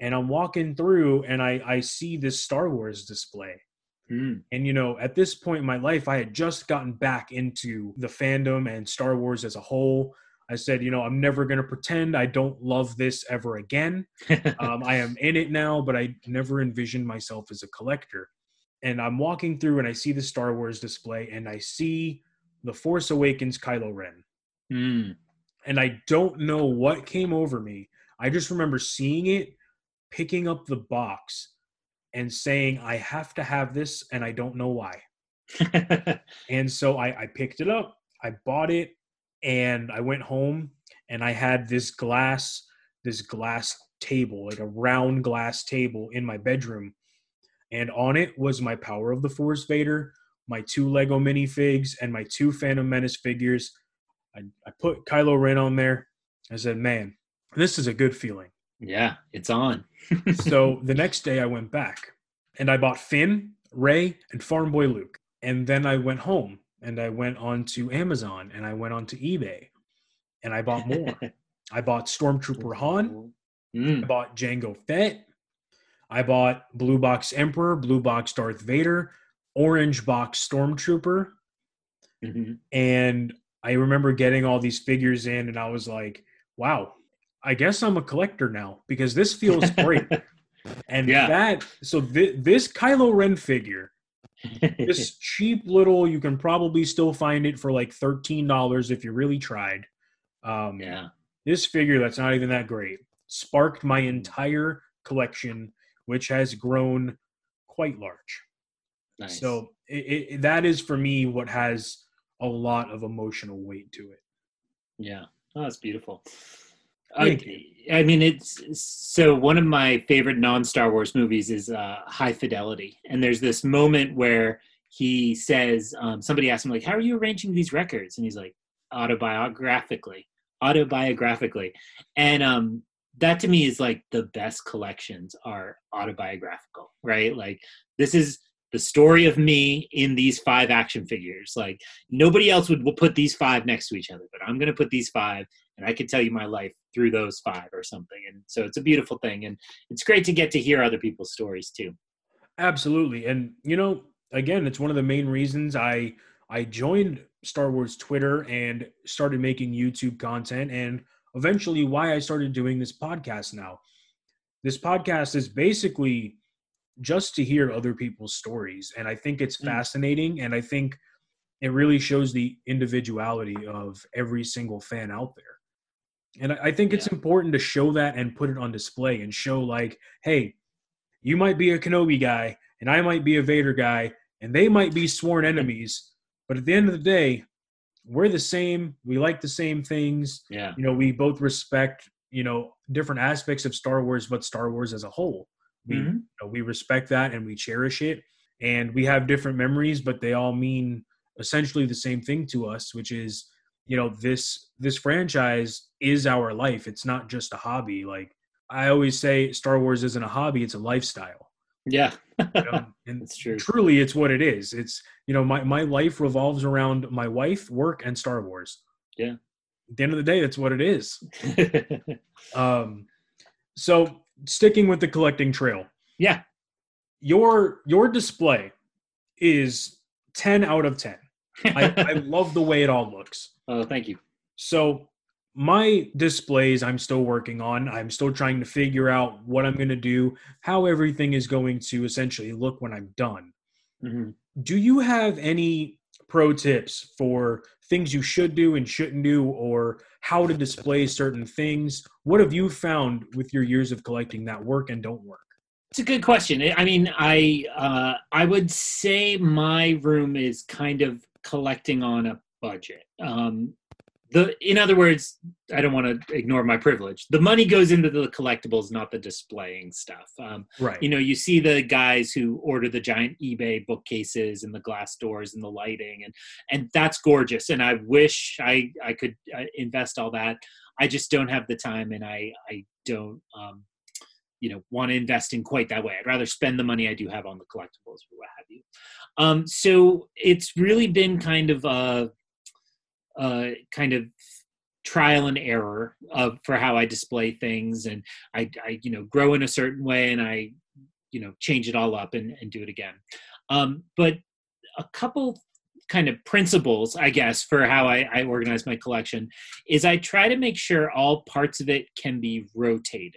and I'm walking through, and I, I see this Star Wars display. Mm. And you know, at this point in my life, I had just gotten back into the fandom and Star Wars as a whole. I said, you know, I'm never going to pretend I don't love this ever again. Um, I am in it now, but I never envisioned myself as a collector. And I'm walking through, and I see the Star Wars display, and I see the Force Awakens Kylo Ren Mm. and I don't know what came over me. I just remember seeing it, picking up the box, and saying, I have to have this, and I don't know why. And so I, I picked it up, I bought it, and I went home and I had this glass, this glass table, like a round glass table in my bedroom. And on it was my Power of the Force Vader, my two Lego minifigs, and my two Phantom Menace figures. I, I put Kylo Ren on there. I said, man, this is a good feeling. yeah, it's on. so the next day I went back and I bought Finn, Rey, and Farm Boy Luke. And then I went home and I went on to Amazon and I went on to eBay and I bought more. I bought Stormtrooper Han. I Mm. bought Jango Fett. I bought Blue Box Emperor, Blue Box Darth Vader, Orange Box Stormtrooper. Mhm. And I remember getting all these figures in and I was like, wow, I guess I'm a collector now because this feels great. And Yeah. that, so thi- this Kylo Ren figure, this cheap little, you can probably still find it for like $13 if you really tried. Um, yeah. This figure that's not even that great sparked my entire collection, which has grown quite large. Nice. So it, it, that is for me what has a lot of emotional weight to it. Yeah. Oh, that's beautiful. Thank I, I mean, it's so one of my favorite non Star Wars movies is uh, High Fidelity. And there's this moment where he says, um, somebody asks him, like, how are you arranging these records? And he's like, autobiographically, autobiographically. And um, that to me is like the best collections are autobiographical, right? Like, this is the story of me in these five action figures. Like, nobody else would, put these five next to each other, but I'm going to put these five and I can tell you my life through those five or something. And so it's a beautiful thing. And it's great to get to hear other people's stories too. Absolutely. And you know, again, it's one of the main reasons I I joined Star Wars Twitter and started making YouTube content and eventually why I started doing this podcast now. This podcast is basically just to hear other people's stories and I think it's Mm. fascinating and I think it really shows the individuality of every single fan out there. And I I think it's Yeah. important to show that and put it on display and show like, hey, you might be a Kenobi guy and I might be a Vader guy and they might be sworn enemies, but at the end of the day, we're the same. We like the same things. Yeah. You know, we both respect, you know, different aspects of Star Wars, but Star Wars as a whole. We Mhm. you know, we respect that and we cherish it. And we have different memories, but they all mean essentially the same thing to us, which is, you know, this this franchise is our life. It's not just a hobby. Like I always say, Star Wars isn't a hobby; it's a lifestyle. Yeah. You know? and That's true. truly, it's what it is. It's you know, my my life revolves around my wife, work, and Star Wars. Yeah. At the end of the day, that's what it is. Um, so sticking with the collecting trail, yeah. your your display is 10 out of 10 I, I love the way it all looks oh, thank you. so my displays i'm still working on i'm still trying to figure out what i'm going to do how everything is going to essentially look when i'm done Mhm. do you have any pro tips for things you should do and shouldn't do or how to display certain things what have you found with your years of collecting that work and don't work It's a good question. I mean, I uh, I would say my room is kind of collecting on a budget. Um, the in other words, I don't want to ignore my privilege. The money goes into the collectibles, not the displaying stuff. Um, Right. you know, you see the guys who order the giant eBay bookcases and the glass doors and the lighting, and and that's gorgeous. And I wish I I could uh, invest all that. I just don't have the time, and I I don't. Um, you know, want to invest in quite that way. I'd rather spend the money I do have on the collectibles or what have you. Um, so it's really been kind of a, a kind of trial and error of for how I display things, and I, I you know grow in a certain way, and I you know change it all up and, and do it again. Um, but a couple kind of principles, I guess, for how I, I organize my collection is I try to make sure all parts of it can be rotated.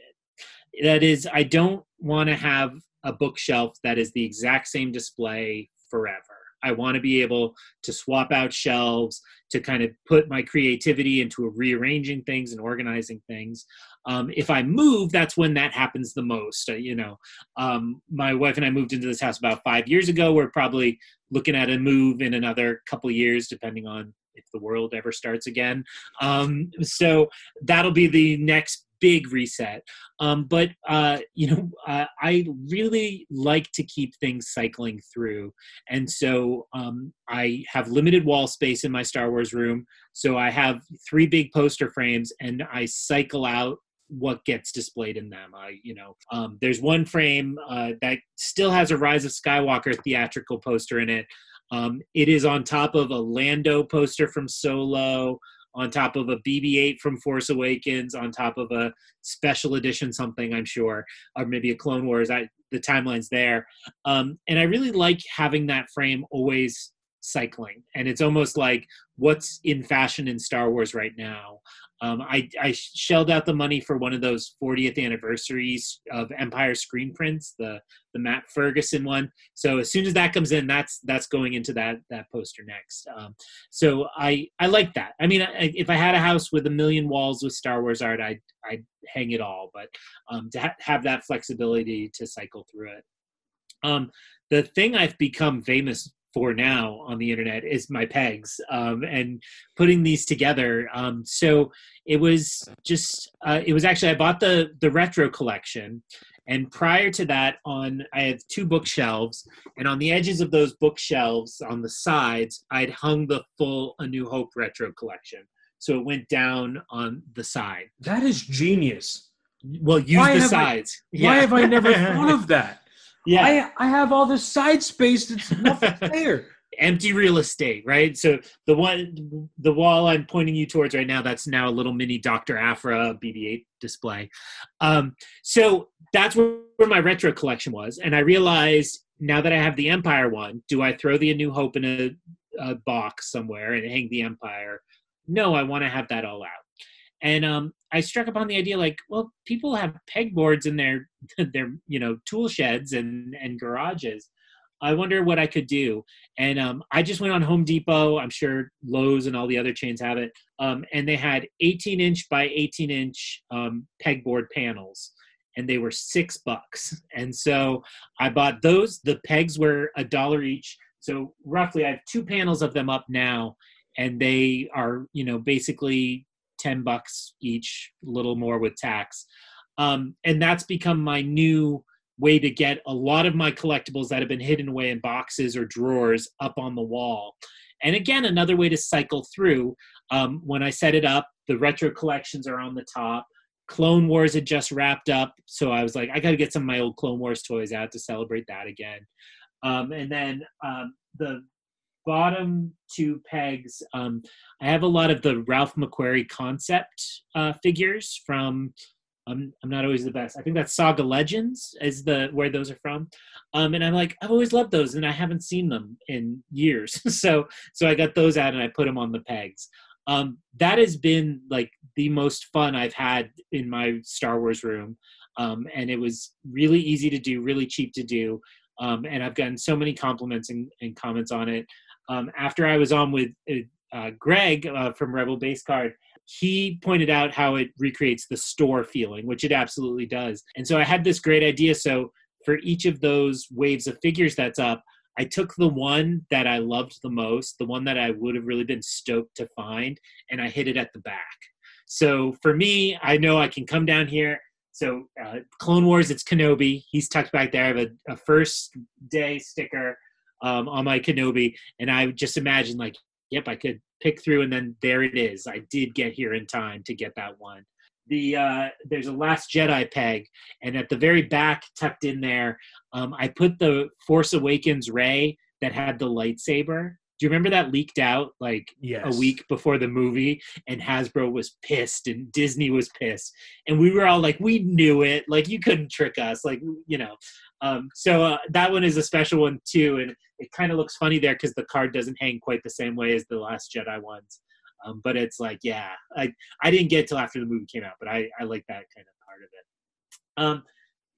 That is, I don't want to have a bookshelf that is the exact same display forever. I want to be able to swap out shelves to kind of put my creativity into rearranging things and organizing things. Um, if I move, that's when that happens the most. Uh, you know, um, my wife and I moved into this house about five years ago. We're probably looking at a move in another couple years, depending on if the world ever starts again. Um, so that'll be the next big reset. Um, but uh, you know, uh, I really like to keep things cycling through, and so um, I have limited wall space in my Star Wars room. So I have three big poster frames, and I cycle out what gets displayed in them. I, you know, um, there's one frame uh, that still has a Rise of Skywalker theatrical poster in it. Um, it is on top of a Lando poster from Solo, on top of a BB-8 from Force Awakens, on top of a special edition something, I'm sure, or maybe a Clone Wars. I, the timeline's there, um, and I really like having that frame always cycling, and it's almost like what's in fashion in Star Wars right now. Um, I, I shelled out the money for one of those 40th anniversaries of Empire screen prints, the the Matt Ferguson one. So as soon as that comes in, that's that's going into that that poster next. Um, so I I like that. I mean, I, if I had a house with a million walls with Star Wars art, I'd I'd hang it all. But um, to ha- have that flexibility to cycle through it. Um, the thing I've become famous for now on the internet is my pegs um, and putting these together. Um, so it was just uh, it was actually I bought the the retro collection, and prior to that, on I had two bookshelves, and on the edges of those bookshelves on the sides, I'd hung the full A New Hope retro collection. So it went down on the side. That is genius. Well, use Why the have I- sides. Why have I never thought of that? Yeah. I I have all this side space that's nothing there. empty real estate, right? So the one, the wall I'm pointing you towards right now, that's now a little mini Dr. Aphra BB-8 display. Um, so that's where, where my retro collection was, and I realized now that I have the Empire one, do I throw the A New Hope in a, a box somewhere and hang the Empire? No, I want to have that all out. And um, I struck upon the idea, like, well, people have pegboards in their their you know tool sheds and and garages. I wonder what I could do. And um, I just went on Home Depot. I'm sure Lowe's and all the other chains have it. Um, and they had 18 inch by 18 inch um, pegboard panels, and they were six bucks. And so I bought those. The pegs were a dollar each. So roughly, I have two panels of them up now, and they are you know basically 10 bucks each, a little more with tax. Um, and that's become my new way to get a lot of my collectibles that have been hidden away in boxes or drawers up on the wall. And again, another way to cycle through. Um, when I set it up, the retro collections are on the top. Clone Wars had just wrapped up, so I was like, I got to get some of my old Clone Wars toys out to celebrate that again. Um, and then um, the bottom two pegs, um, I have a lot of the Ralph McQuarrie concept uh, figures from I'm I'm not always the best. I think that's Saga Legends is the where those are from. Um, and I'm like I've always loved those, and I haven't seen them in years. so so I got those out and I put them on the pegs. Um, that has been like the most fun I've had in my Star Wars room, um, and it was really easy to do, really cheap to do. Um, and I've gotten so many compliments and, and comments on it. Um, after I was on with uh, Greg uh, from Rebel Base Card, he pointed out how it recreates the store feeling, which it absolutely does. And so I had this great idea. So for each of those waves of figures that's up, I took the one that I loved the most, the one that I would have really been stoked to find, and I hid it at the back. So for me, I know I can come down here. So uh, Clone Wars, it's Kenobi. He's tucked back there. I have a, a first day sticker um, on my Kenobi, and I just imagine like, yep, I could pick through, and then there it is. I did get here in time to get that one the uh, there's a Last Jedi peg, and at the very back, tucked in there, um, I put the Force Awakens Rey that had the lightsaber. Do you remember that leaked out like Yes. a week before the movie? And Hasbro was pissed, and Disney was pissed, and we were all like, "We knew it! Like you couldn't trick us! Like you know." Um, so uh, that one is a special one too, and it kind of looks funny there because the card doesn't hang quite the same way as the Last Jedi ones. Um, but it's like, yeah, I I didn't get till after the movie came out, but I I like that kind of part of it. Um,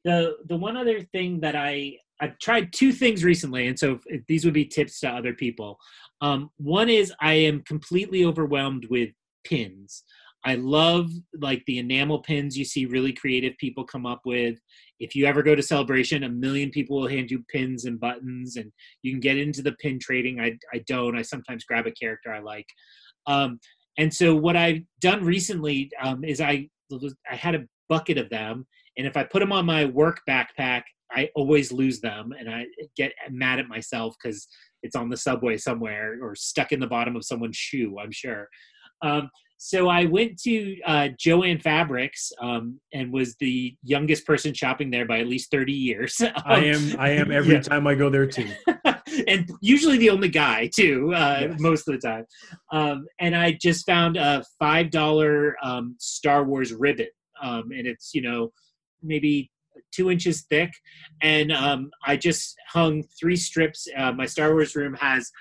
the the one other thing that I I've tried two things recently, and so these would be tips to other people. Um, one is I am completely overwhelmed with pins. I love like the enamel pins you see really creative people come up with. If you ever go to Celebration, a million people will hand you pins and buttons, and you can get into the pin trading. I I don't. I sometimes grab a character I like. Um, and so what I've done recently um, is I I had a bucket of them, and if I put them on my work backpack, I always lose them, and I get mad at myself because it's on the subway somewhere or stuck in the bottom of someone's shoe. I'm sure. Um, so I went to uh, Joann Fabrics um, and was the youngest person shopping there by at least 30 years. I am. I am every Yeah. time I go there too. and usually the only guy too, uh, Yes. most of the time. Um, and I just found a five dollar um, Star Wars ribbon, um, and it's you know maybe two inches thick, and um, I just hung three strips. Uh, my Star Wars room has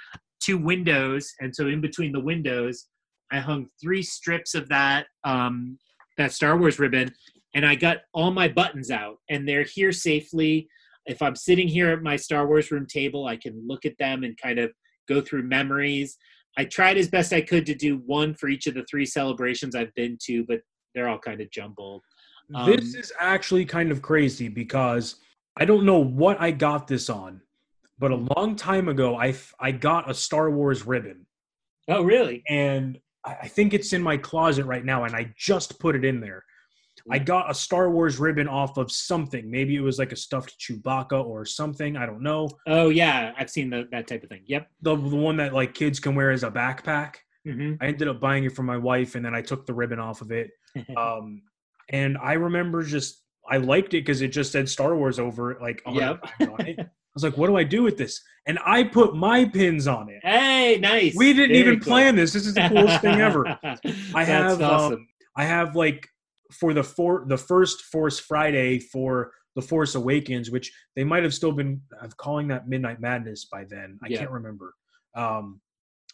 two windows, and so in between the windows, I hung three strips of that um, that Star Wars ribbon, and I got all my buttons out, and they're here safely if I'm sitting here at my Star Wars room table, I can look at them and kind of go through memories. I tried as best I could to do one for each of the three celebrations I've been to, but they're all kind of jumbled. This Um, is actually kind of crazy because I don't know what I got this on, but a long time ago, I f- I got a Star Wars ribbon, Oh, really? and I I think it's in my closet right now, and I just put it in there. I got a Star Wars ribbon off of something. Maybe it was like a stuffed Chewbacca or something. I don't know. Oh, yeah. I've seen the, that type of thing. Yep. The, the one that like kids can wear as a backpack. hmm I ended up buying it for my wife, and then I took the ribbon off of it. Um, and I remember just I liked it because it just said Star Wars over it, like Yep. on it. I was like, "What do I do with this?" And I put my pins on it. hey, nice. We didn't Very even cool. plan this. This is the coolest thing ever. I have, um. I have like for the for the first Force Friday for the Force Awakens, which they might have still been calling that Midnight Madness by then. I Yeah. can't remember. Um,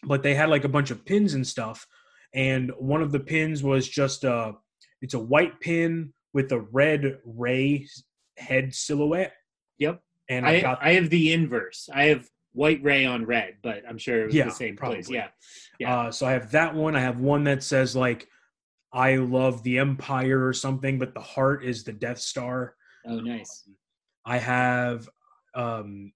but they had like a bunch of pins and stuff, and one of the pins was just a it's a white pin with a red Rey head silhouette. Yep. And I, got I have the inverse. I have white Rey on red, but I'm sure it was Yeah, the same place. Yeah. yeah. Uh, so I have that one. I have one that says like I love the Empire or something, but the heart is the Death Star. Oh, nice. I have um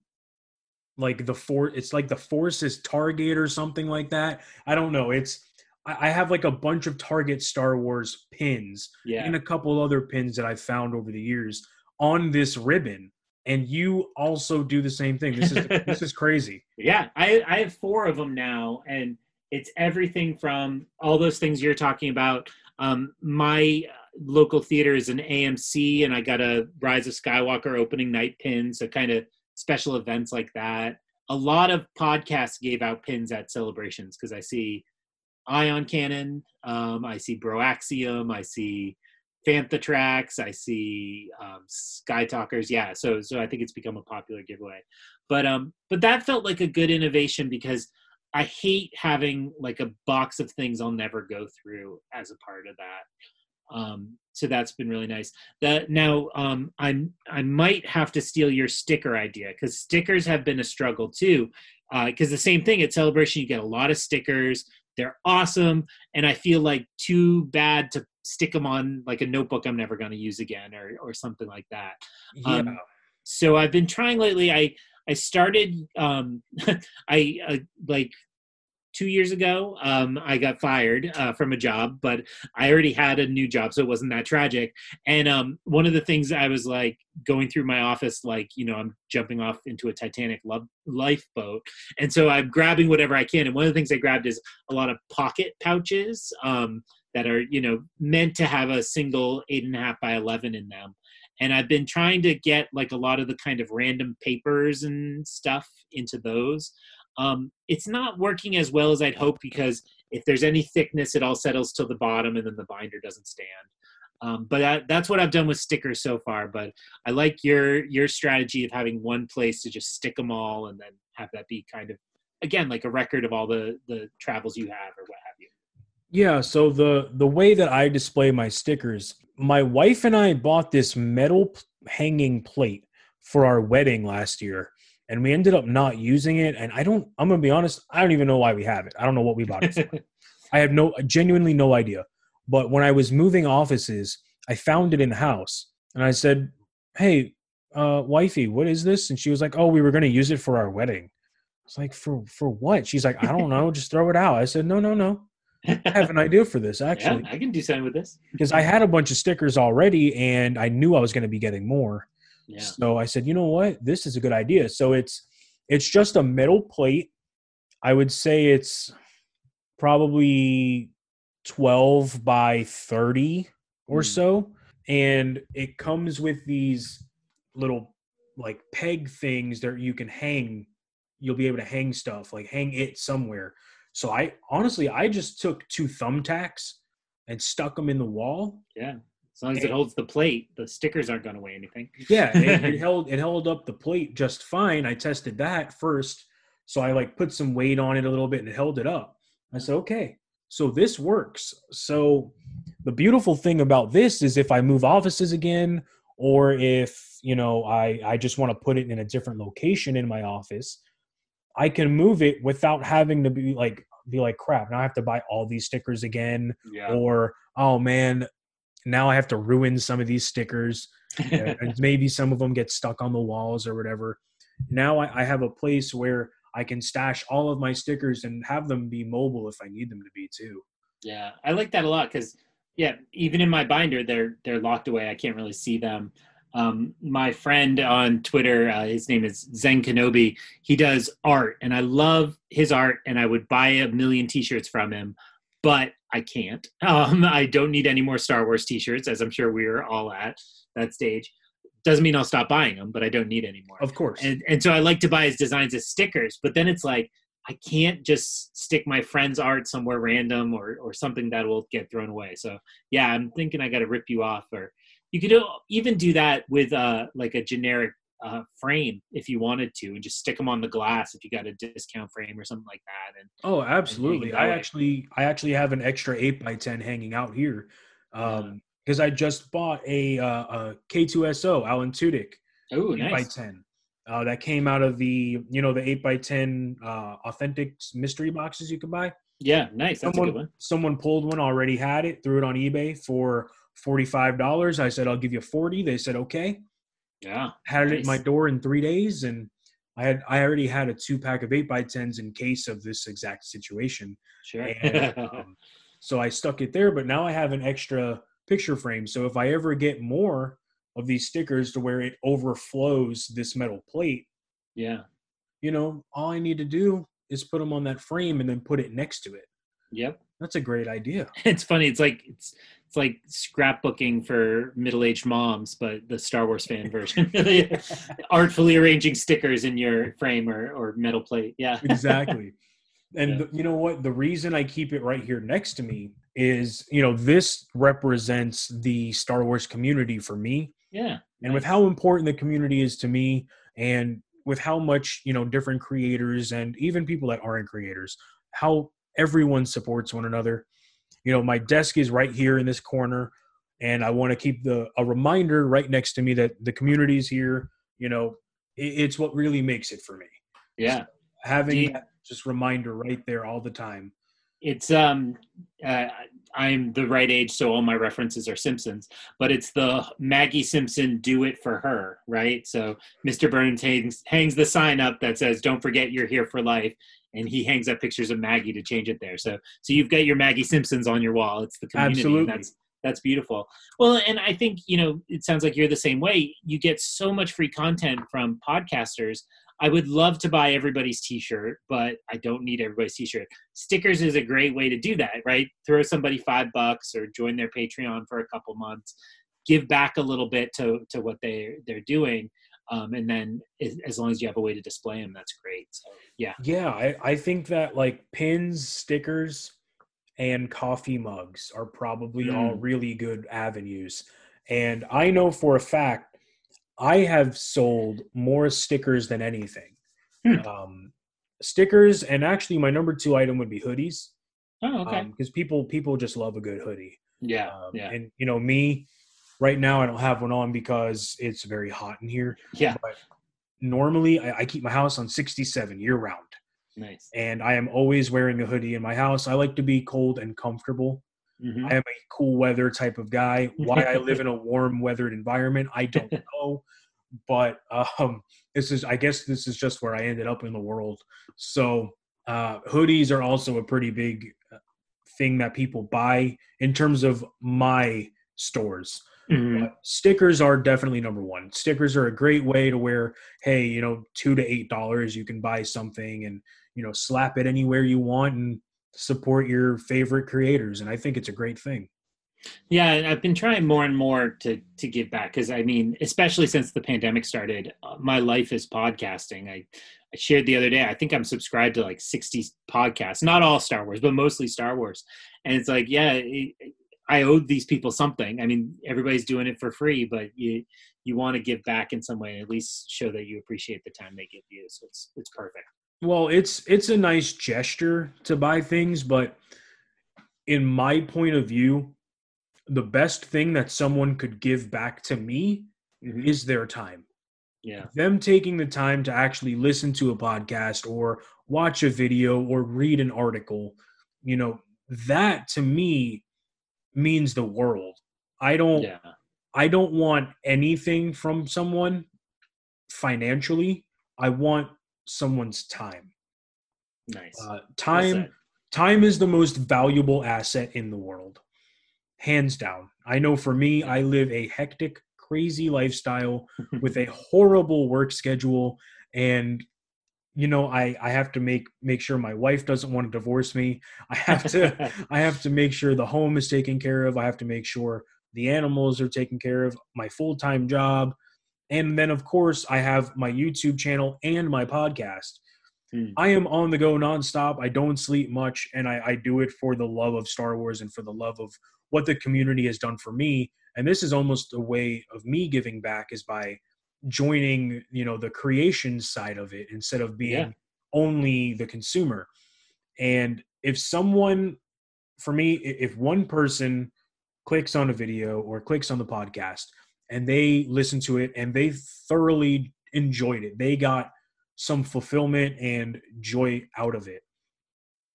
like the for it's like the force is target or something like that. I don't know. It's I have like a bunch of Target Star Wars pins Yeah. and a couple other pins that I've found over the years on this ribbon. And you also do the same thing. This is this is crazy. Yeah, I, I have four of them now, and it's everything from all those things you're talking about. Um, my uh, local theater is an AMC, and I got a Rise of Skywalker opening night pin, so kind of special events like that. A lot of podcasts gave out pins at celebrations because I see Ion Cannon, um, I see Broaxium, I see Fantha Tracks, I see um, Sky Talkers. Yeah, so so I think it's become a popular giveaway. But um but that felt like a good innovation because i hate having like a box of things i'll never go through as a part of that. Um so that's been really nice. That now um i'm i might have to steal your sticker idea because stickers have been a struggle too. Because the same thing at celebration you get a lot of stickers they're awesome and i feel like too bad to stick them on like a notebook i'm never going to use again or or something like that Yeah. Um, so I've been trying lately. I I started um, I uh, like two years ago. Um, I got fired uh, from a job, but I already had a new job, so it wasn't that tragic. And um, one of the things I was like going through my office, like you know, I'm jumping off into a Titanic love, lifeboat, and so I'm grabbing whatever I can. And one of the things I grabbed is a lot of pocket pouches um, that are you know meant to have a single eight and a half by eleven in them and I've been trying to get like a lot of the kind of random papers and stuff into those. Um, it's not working as well as I'd hope because if there's any thickness, it all settles to the bottom and then the binder doesn't stand. Um, but that, that's what I've done with stickers so far. But I like your your strategy of having one place to just stick them all and then have that be kind of again like a record of all the the travels you have or what have you. Yeah, so the the way that I display my stickers, my wife and I bought this metal hanging plate for our wedding last year and we ended up not using it. And I don't, I'm gonna be honest, I don't even know why we have it. I don't know what we bought it for. I have no, genuinely no idea. But when I was moving offices, I found it in the house, and I said, "Hey, uh, wifey, what is this?" And she was like, "Oh, we were gonna use it for our wedding." I was like, "For for what?" She's like, "I don't know, just throw it out." I said, "No, no, no." I have an idea for this actually. Yeah, I can do something with this because I had a bunch of stickers already, and I knew I was going to be getting more. Yeah. So I said, you know what? This is a good idea. So it's it's just a metal plate. I would say it's probably 12 by 30 or Mm. so and it comes with these little like peg things that you can hang you'll be able to hang stuff like hang it somewhere so i honestly i just took two thumbtacks and stuck them in the wall Yeah. As long as it holds the plate, the stickers aren't going to weigh anything. yeah, it, it held it held up the plate just fine. I tested that first, so I like put some weight on it a little bit and it held it up. I said, okay, so this works. So the beautiful thing about this is if I move offices again, or if you know I I just want to put it in a different location in my office, I can move it without having to be like be like crap. Now I have to buy all these stickers again, Yeah. or oh man, now I have to ruin some of these stickers and maybe some of them get stuck on the walls or whatever. Now I, I have a place where I can stash all of my stickers and have them be mobile if I need them to be too. Yeah, I like that a lot because yeah, even in my binder, they're they're locked away. I can't really see them. Um, my friend on Twitter, uh, his name is Zen Kenobi. He does art, and I love his art, and I would buy a million T-shirts from him, but I can't. Um, I don't need any more Star Wars T-shirts, as I'm sure we're all at that stage. Doesn't mean I'll stop buying them, but I don't need any more Of course. and and so I like to buy his designs as stickers. But then it's like I can't just stick my friend's art somewhere random or or something that will get thrown away. So yeah, I'm thinking I got to rip you off, or you could even do that with uh like a generic uh, frame if you wanted to, and just stick them on the glass if you got a discount frame or something like that. And oh, absolutely. that I actually I actually have an extra eight by ten hanging out here. Um because I just bought a uh a K2SO Alan Tudyk oh, eight by ten. Uh, that came out of the you know the eight by ten uh, authentic mystery boxes you can buy. Yeah, nice. That's a good someone one. someone pulled one already had it threw it on ebay for $45 i said i'll give you 40 they said okay Yeah, had it at my door in three days and i had i already had a two pack of 8 by 10s in case of this exact situation sure. and um, so i stuck it there but now i have an extra picture frame so if i ever get more of these stickers to where it overflows this metal plate yeah. you know all i need to do is put them on that frame and then put it next to it Yep. that's a great idea it's funny. It's like it's it's like scrapbooking for middle-aged moms, but the Star Wars fan version. Artfully arranging stickers in your frame or, or metal plate. Yeah. exactly. And Yeah. the- you know what? The reason I keep it right here next to me is, you know, this represents the Star Wars community for me. Yeah. And with how important the community is to me, and with how much, you know, different creators and even people that aren't creators, how everyone supports one another. You know, my desk is right here in this corner, and I want to keep the a reminder right next to me that the community is here. You know, it, it's what really makes it for me Yeah. having you- that just reminder right there all the time. It's um, uh, I'm the right age, so all my references are Simpsons. But it's the Maggie Simpson "Do It for Her," right? So Mr. Burns hangs, hangs the sign up that says "Don't forget you're here for life," and he hangs up pictures of Maggie to change it there. So so you've got your Maggie Simpsons on your wall. It's the community. Absolutely. That's that's beautiful. Well, and I think you know it sounds like you're the same way. You get so much free content from podcasters. I would love to buy everybody's T-shirt, but I don't need everybody's T-shirt. Stickers is a great way to do that, right? Throw somebody five bucks or join their Patreon for a couple months, give back a little bit to to what they they're doing, um, and then as, long as you have a way to display them, that's great. So yeah, Yeah, I, I think that like pins, stickers, and coffee mugs are probably all Mm. really good avenues. And I know for a fact I have sold more stickers than anything. Hmm. Um, stickers, and actually, my number two item would be hoodies oh okay, because people people just love a good hoodie. yeah, Um, yeah, And you know me, right now I don't have one on because it's very hot in here. yeah, But normally I, I keep my house on 67 year round nice. and I am always wearing a hoodie in my house. I like to be cold and comfortable. Mhm. I am a cool weather type of guy. Why I live in a warm weathered environment, I don't know. But um, this is, I guess, this is just where I ended up in the world. So uh, hoodies are also a pretty big uh, thing that people buy in terms of my stores. Mhm. But stickers are definitely number one. Stickers are a great way to where, hey, you know, two to eight dollars, you can buy something and you know slap it anywhere you want and support your favorite creators. And I think it's a great thing. Yeah, I've been trying more and more to to give back because I mean, especially since the pandemic started, uh, my life is podcasting. I I shared the other day. I think I'm subscribed to like 60 podcasts, not all Star Wars, but mostly Star Wars. And it's like, yeah, it, I owed these people something. I mean, everybody's doing it for free, but you you want to give back in some way, at least show that you appreciate the time they give you. So it's it's perfect. Well, it's it's a nice gesture to buy things, but in my point of view, the best thing that someone could give back to me Mhm. is their time. Yeah, them taking the time to actually listen to a podcast or watch a video or read an article you know that to me means the world i don't yeah, i don't want anything from someone financially i want someone's time. Nice. uh, time time is the most valuable asset in the world hands down. I know for me i live a hectic crazy lifestyle with a horrible work schedule and you know i i have to make make sure my wife doesn't want to divorce me. I have to i have to make sure the home is taken care of. I have to make sure the animals are taken care of. My full-time job and then of course i have my youtube channel and my podcast Hmm. i am on the go nonstop i don't sleep much and I, I do it for the love of star wars and for the love of what the community has done for me and this is almost a way of me giving back is by joining you know the creation side of it instead of being Yeah. only the consumer and if someone for me if one person clicks on a video or clicks on the podcast and they listened to it and they thoroughly enjoyed it. They got some fulfillment and joy out of it.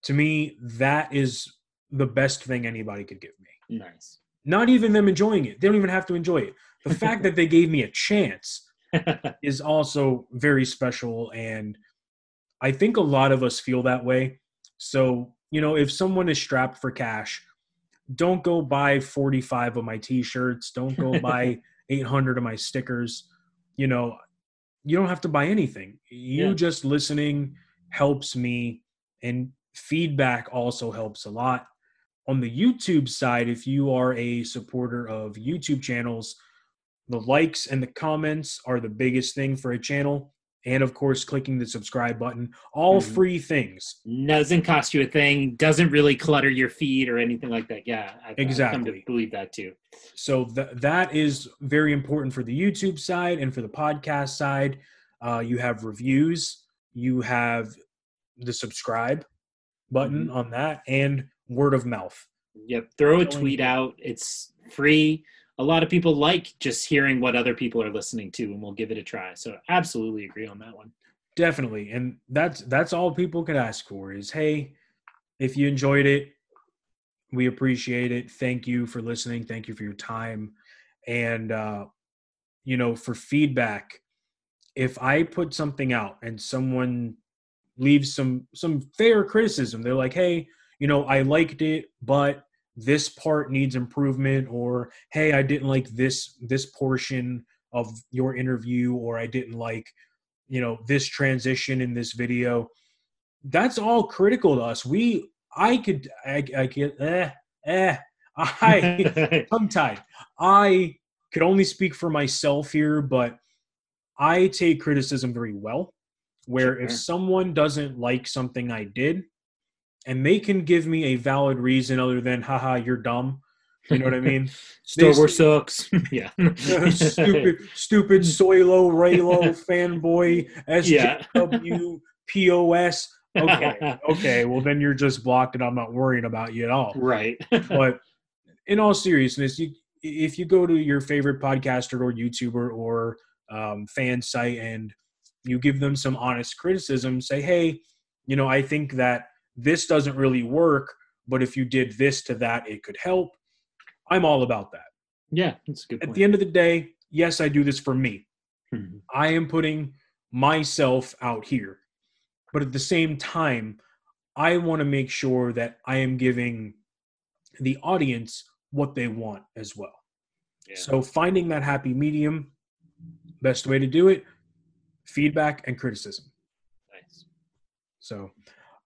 To me that is the best thing anybody could give me. Nice. not even them enjoying it. They don't even have to enjoy it. The fact that they gave me a chance is also very special and i think a lot of us feel that way. So you know if someone is strapped for cash don't go buy 45 of my t-shirts. Don't go buy 800 of my stickers you know you don't have to buy anything. You Yeah. just listening helps me and feedback also helps a lot. On the youtube side if you are a supporter of youtube channels the likes and the comments are the biggest thing for a channel and of course clicking the subscribe button. All Mhm. free things. Doesn't cost you a thing. Doesn't really clutter your feed or anything like that. Yeah I've Exactly. believe that too. So th- that is very important for the youtube side and for the podcast side. Uh, you have reviews. You have the subscribe button Mhm. on that and word of mouth. Yep throw a tweet out. It's free a lot of people like just hearing what other people are listening to and we'll give it a try so absolutely agree on that one definitely and that's that's all people could ask for is hey if you enjoyed it, we appreciate it. Thank you for listening. Thank you for your time. And, uh, you know, for feedback, if I put something out and someone leaves some some fair criticism, they're like, "Hey, you know, I liked it, but this part needs improvement," or "Hey, I didn't like this this portion of your interview," or "I didn't like, you know, this transition in this video." That's all critical to us. We, I could, I, I eh, eh, I tongue tied. I could only speak for myself here, but I take criticism very well. Where Sure. if someone doesn't like something I did, and they can give me a valid reason other than "haha, you're dumb," you know what I mean? Star Wars sucks. yeah. stupid, stupid Soilo Reylo fanboy Yeah. SJW POS. Okay, okay. Well, then you're just blocked, and I'm not worrying about you at all. right. But in all seriousness, you if you go to your favorite podcaster or YouTuber or um, fan site and you give them some honest criticism, say, hey, you know, I think that this doesn't really work, but if you did this to that, it could help. I'm all about that. yeah, that's a good At point. the end of the day, yes, I do this for me. Mhm. I am putting myself out here. But at the same time, I want to make sure that I am giving the audience what they want as well. Yeah. So finding that happy medium, best way to do it, feedback and criticism. Nice. So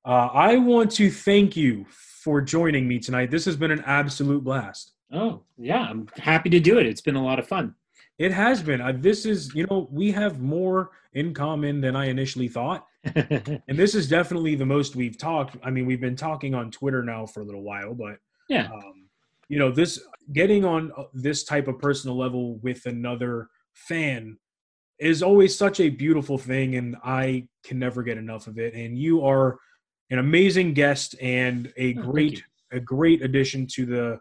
uh, I want to thank you for joining me tonight. This has been an absolute blast. Oh, yeah, I'm happy to do it. It's been a lot of fun. It has been. Uh, this is, you know, we have more in common than I initially thought. And this is definitely the most we've talked. I mean, we've been talking on Twitter now for a little while, but yeah. um, you know, this getting on uh, this type of personal level with another fan is always such a beautiful thing, and I can never get enough of it. And you are an amazing guest and a Oh, great, a great addition to the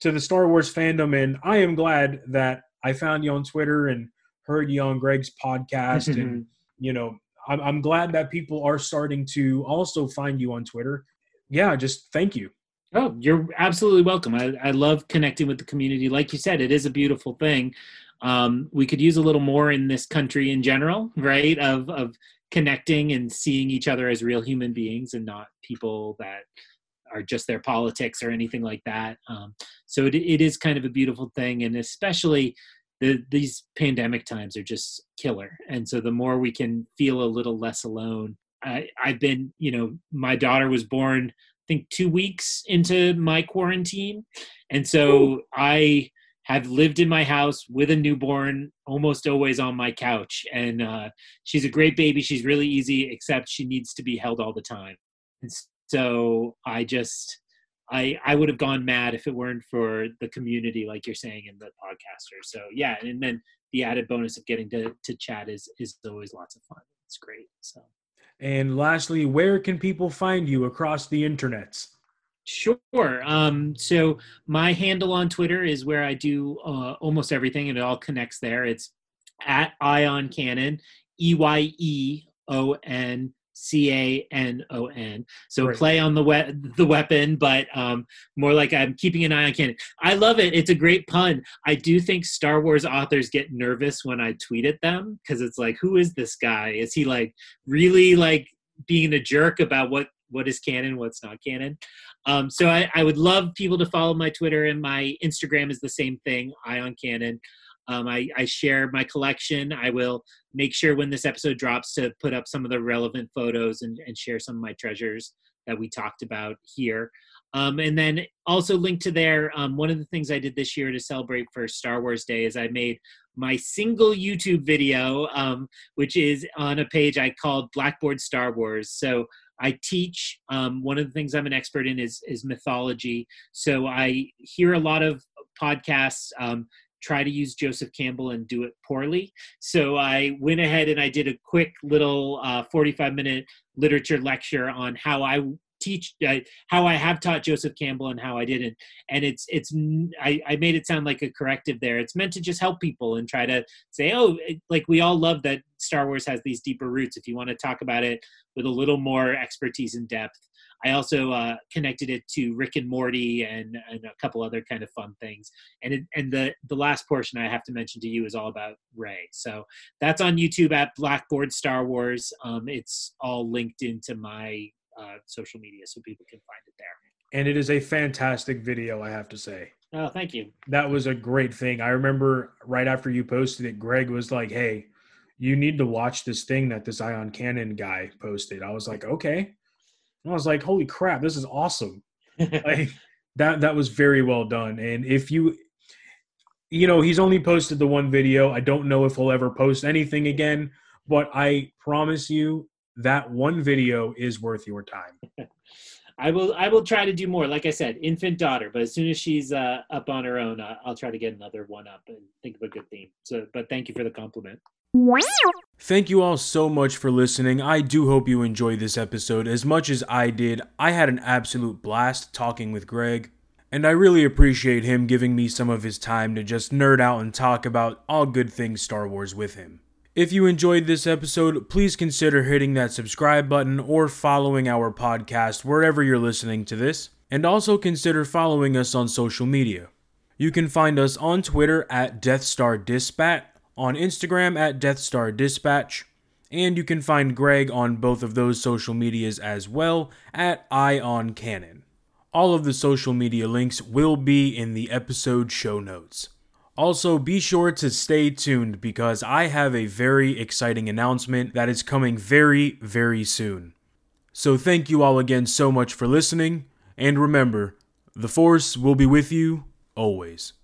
to the Star Wars fandom. And I am glad that I found you on Twitter and heard you on Greg's podcast and you know I'm, I'm glad that people are starting to also find you on twitter yeah just thank you Oh, you're absolutely welcome. I, I love connecting with the community. Like you said, it is a beautiful thing. Um, we could use a little more in this country in general, right? Of of connecting and seeing each other as real human beings and not people that are just their politics or anything like that. Um, so it, it is kind of a beautiful thing, and especially the, these pandemic times are just killer. And so the more we can feel a little less alone. I, I've been, you know, my daughter was born I think two weeks into my quarantine and so i have lived in my house with a newborn almost always on my couch. And uh, she's a great baby. She's really easy except she needs to be held all the time. And so i just i i would have gone mad if it weren't for the community like you're saying in the podcaster. So yeah and then the added bonus of getting to to chat is is always lots of fun. It's great so. And lastly where can people find you across the internets Sure. Um, so my handle on Twitter is where I do uh, almost everything, and it all connects there. It's at Ion Cannon, E Y E O N C A N O N. So Great. play on the we- the weapon, but um, more like I'm keeping an eye on canon. I love it. It's a great pun. I do think Star Wars authors get nervous when I tweet at them because it's like, who is this guy? Is he like really like being a jerk about what what is canon, what's not canon? Um, so I, I would love people to follow my Twitter and my Instagram is the same thing, Ion Cannon. Um, I, I share my collection. I will make sure when this episode drops to put up some of the relevant photos and, and share some of my treasures that we talked about here. Um, and then also linked to there, um, one of the things I did this year to celebrate for Star Wars Day is I made my single YouTube video, um, which is on a page I called Blackboard Star Wars. So I teach. Um, one of the things I'm an expert in is is mythology. So I hear a lot of podcasts. Um, try to use Joseph Campbell and do it poorly. So I went ahead and I did a quick little uh, 45 minute literature lecture on how I teach how I have taught Joseph Campbell and how I didn't. And it's it's I, I made it sound like a corrective there. It's meant to just help people and try to say, oh, like we all love that Star Wars has these deeper roots. If you want to talk about it with a little more expertise and depth, I also uh, connected it to Rick and Morty and, and a couple other kind of fun things. And it, and the the last portion I have to mention to you is all about Rey. So that's on YouTube at Blackboard Star Wars. Um, it's all linked into my uh, social media, so people can find it there. And it is a fantastic video, I have to say. Oh, thank you. That was a great thing. I remember right after you posted it, Greg was like, "Hey, you need to watch this thing that this Ion Cannon guy posted." I was like, "Okay." And I was like, "Holy crap, this is awesome!" like that that was very well done. And if you, you know, he's only posted the one video. I don't know if he'll ever post anything again, but I promise you that one video is worth your time. I will I will try to do more. Like I said, infant daughter, but as soon as she's uh, up on her own, uh, I'll try to get another one up and think of a good theme. So, but thank you for the compliment. Thank you all so much for listening. I do hope you enjoyed this episode as much as I did. I had an absolute blast talking with Greg, and I really appreciate him giving me some of his time to just nerd out and talk about all good things Star Wars with him. If you enjoyed this episode, please consider hitting that subscribe button or following our podcast wherever you're listening to this, and also consider following us on social media. You can find us on Twitter at Death Star Dispat, on Instagram at Death Star Dispatch, and you can find Greg on both of those social medias as well at Ion Cannon. All of the social media links will be in the episode show notes. Also, be sure to stay tuned because I have a very exciting announcement that is coming very, very soon. So, thank you all again so much for listening, and remember, the Force will be with you always.